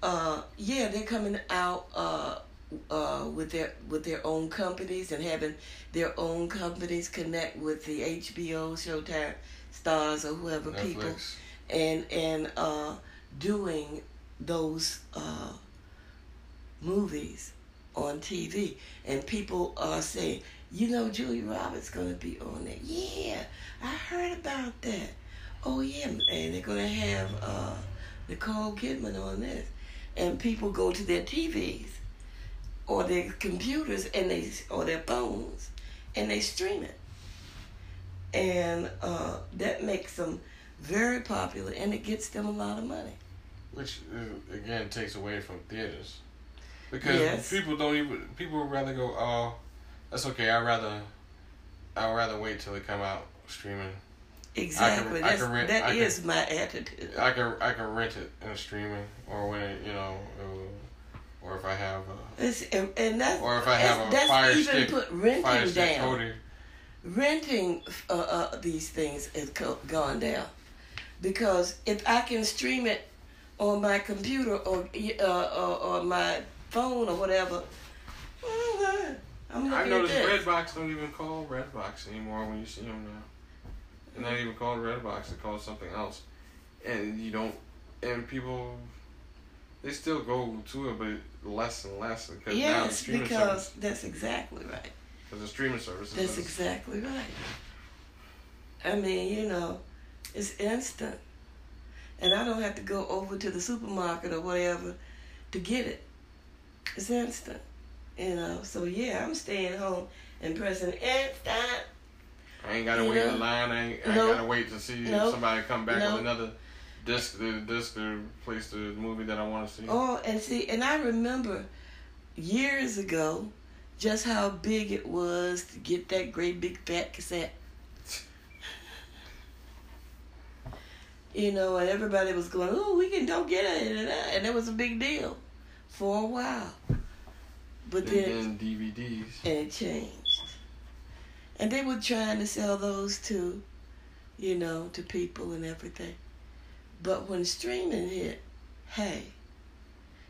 uh, yeah, they're coming out uh, uh, with their with their own companies and having their own companies connect with the HBO, Showtime, Starz, or whoever people, and and uh, doing those uh, movies on TV, and people are saying, you know, Julie Roberts gonna be on there. Yeah, I heard about that. Oh yeah, and they're gonna have uh, Nicole Kidman on this, and people go to their TVs or their computers and they or their phones and they stream it, and uh, that makes them very popular and it gets them a lot of money. which uh, again takes away from theaters because Yes. people don't even people would rather go oh that's okay i'd rather i'd rather wait till it come out streaming Exactly. I That's, can rent- that I can- my attitude. i can i can rent it in streaming or when it you know uh, or if i have a, It's, and, and that's, or if i have a that's fire even stick put fire renting stick down. Renting uh, uh, these things has co- gone down because if I can stream it on my computer or uh, or, or my phone or whatever, I'm I noticed. Redbox don't even call Redbox anymore when you see them now. They're not even called Redbox. They're called something else, and you don't. And people, they still go to it, but less and less because Yes, because service, that's exactly right. because the streaming services. That's exactly right. I mean, you know, it's instant. And I don't have to go over to the supermarket or whatever to get it. It's instant. You know, so yeah, I'm staying home and pressing instant. I ain't gotta You wait in line. I ain't, I ain't Nope. gotta wait to see Nope. somebody come back Nope. with another disc, the disc or place the movie that I want to see. Oh, and see, and I remember years ago just how big it was to get that great big fat cassette. You know, and everybody was going, "Oh, we can don't get it," and it was a big deal for a while. But then, then DVDs. and it changed, and they were trying to sell those to, you know, to people and everything. But when streaming hit, hey,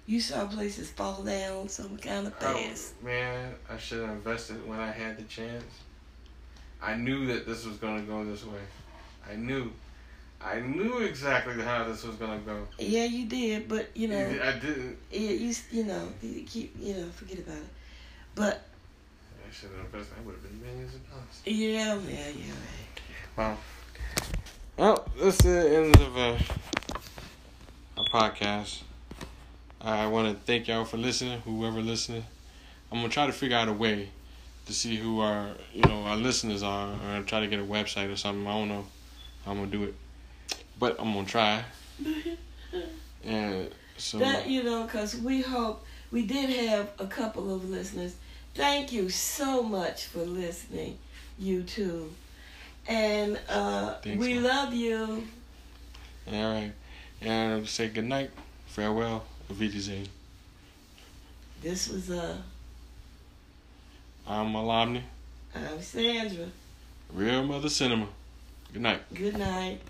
you saw places fall down some kind of Oh, fast. man, I should have invested when I had the chance. I knew that this was gonna go this way. I knew. I knew exactly how this was gonna go. Yeah, you did, but you know, I didn't. you, you you know, you keep you know, forget about it. But I should have invested. That would have been millions of dollars. yeah, yeah, yeah. Wow. Well, that's the end of uh, our podcast. I want to thank y'all for listening, whoever listening. I'm gonna try to figure out a way to see who our you know our listeners are, or try to get a website or something. I don't know how I'm gonna do it, but I'm gonna try. And so That you know, cause we hope we did have a couple of listeners. Thank you so much for listening, you too, and uh, Thanks, we Mom. love you. all right, and say good night, farewell, Wiedersehen. This was uh, I'm Malomni, I'm Sandra. Real Mother Cinema. Good night. Good night.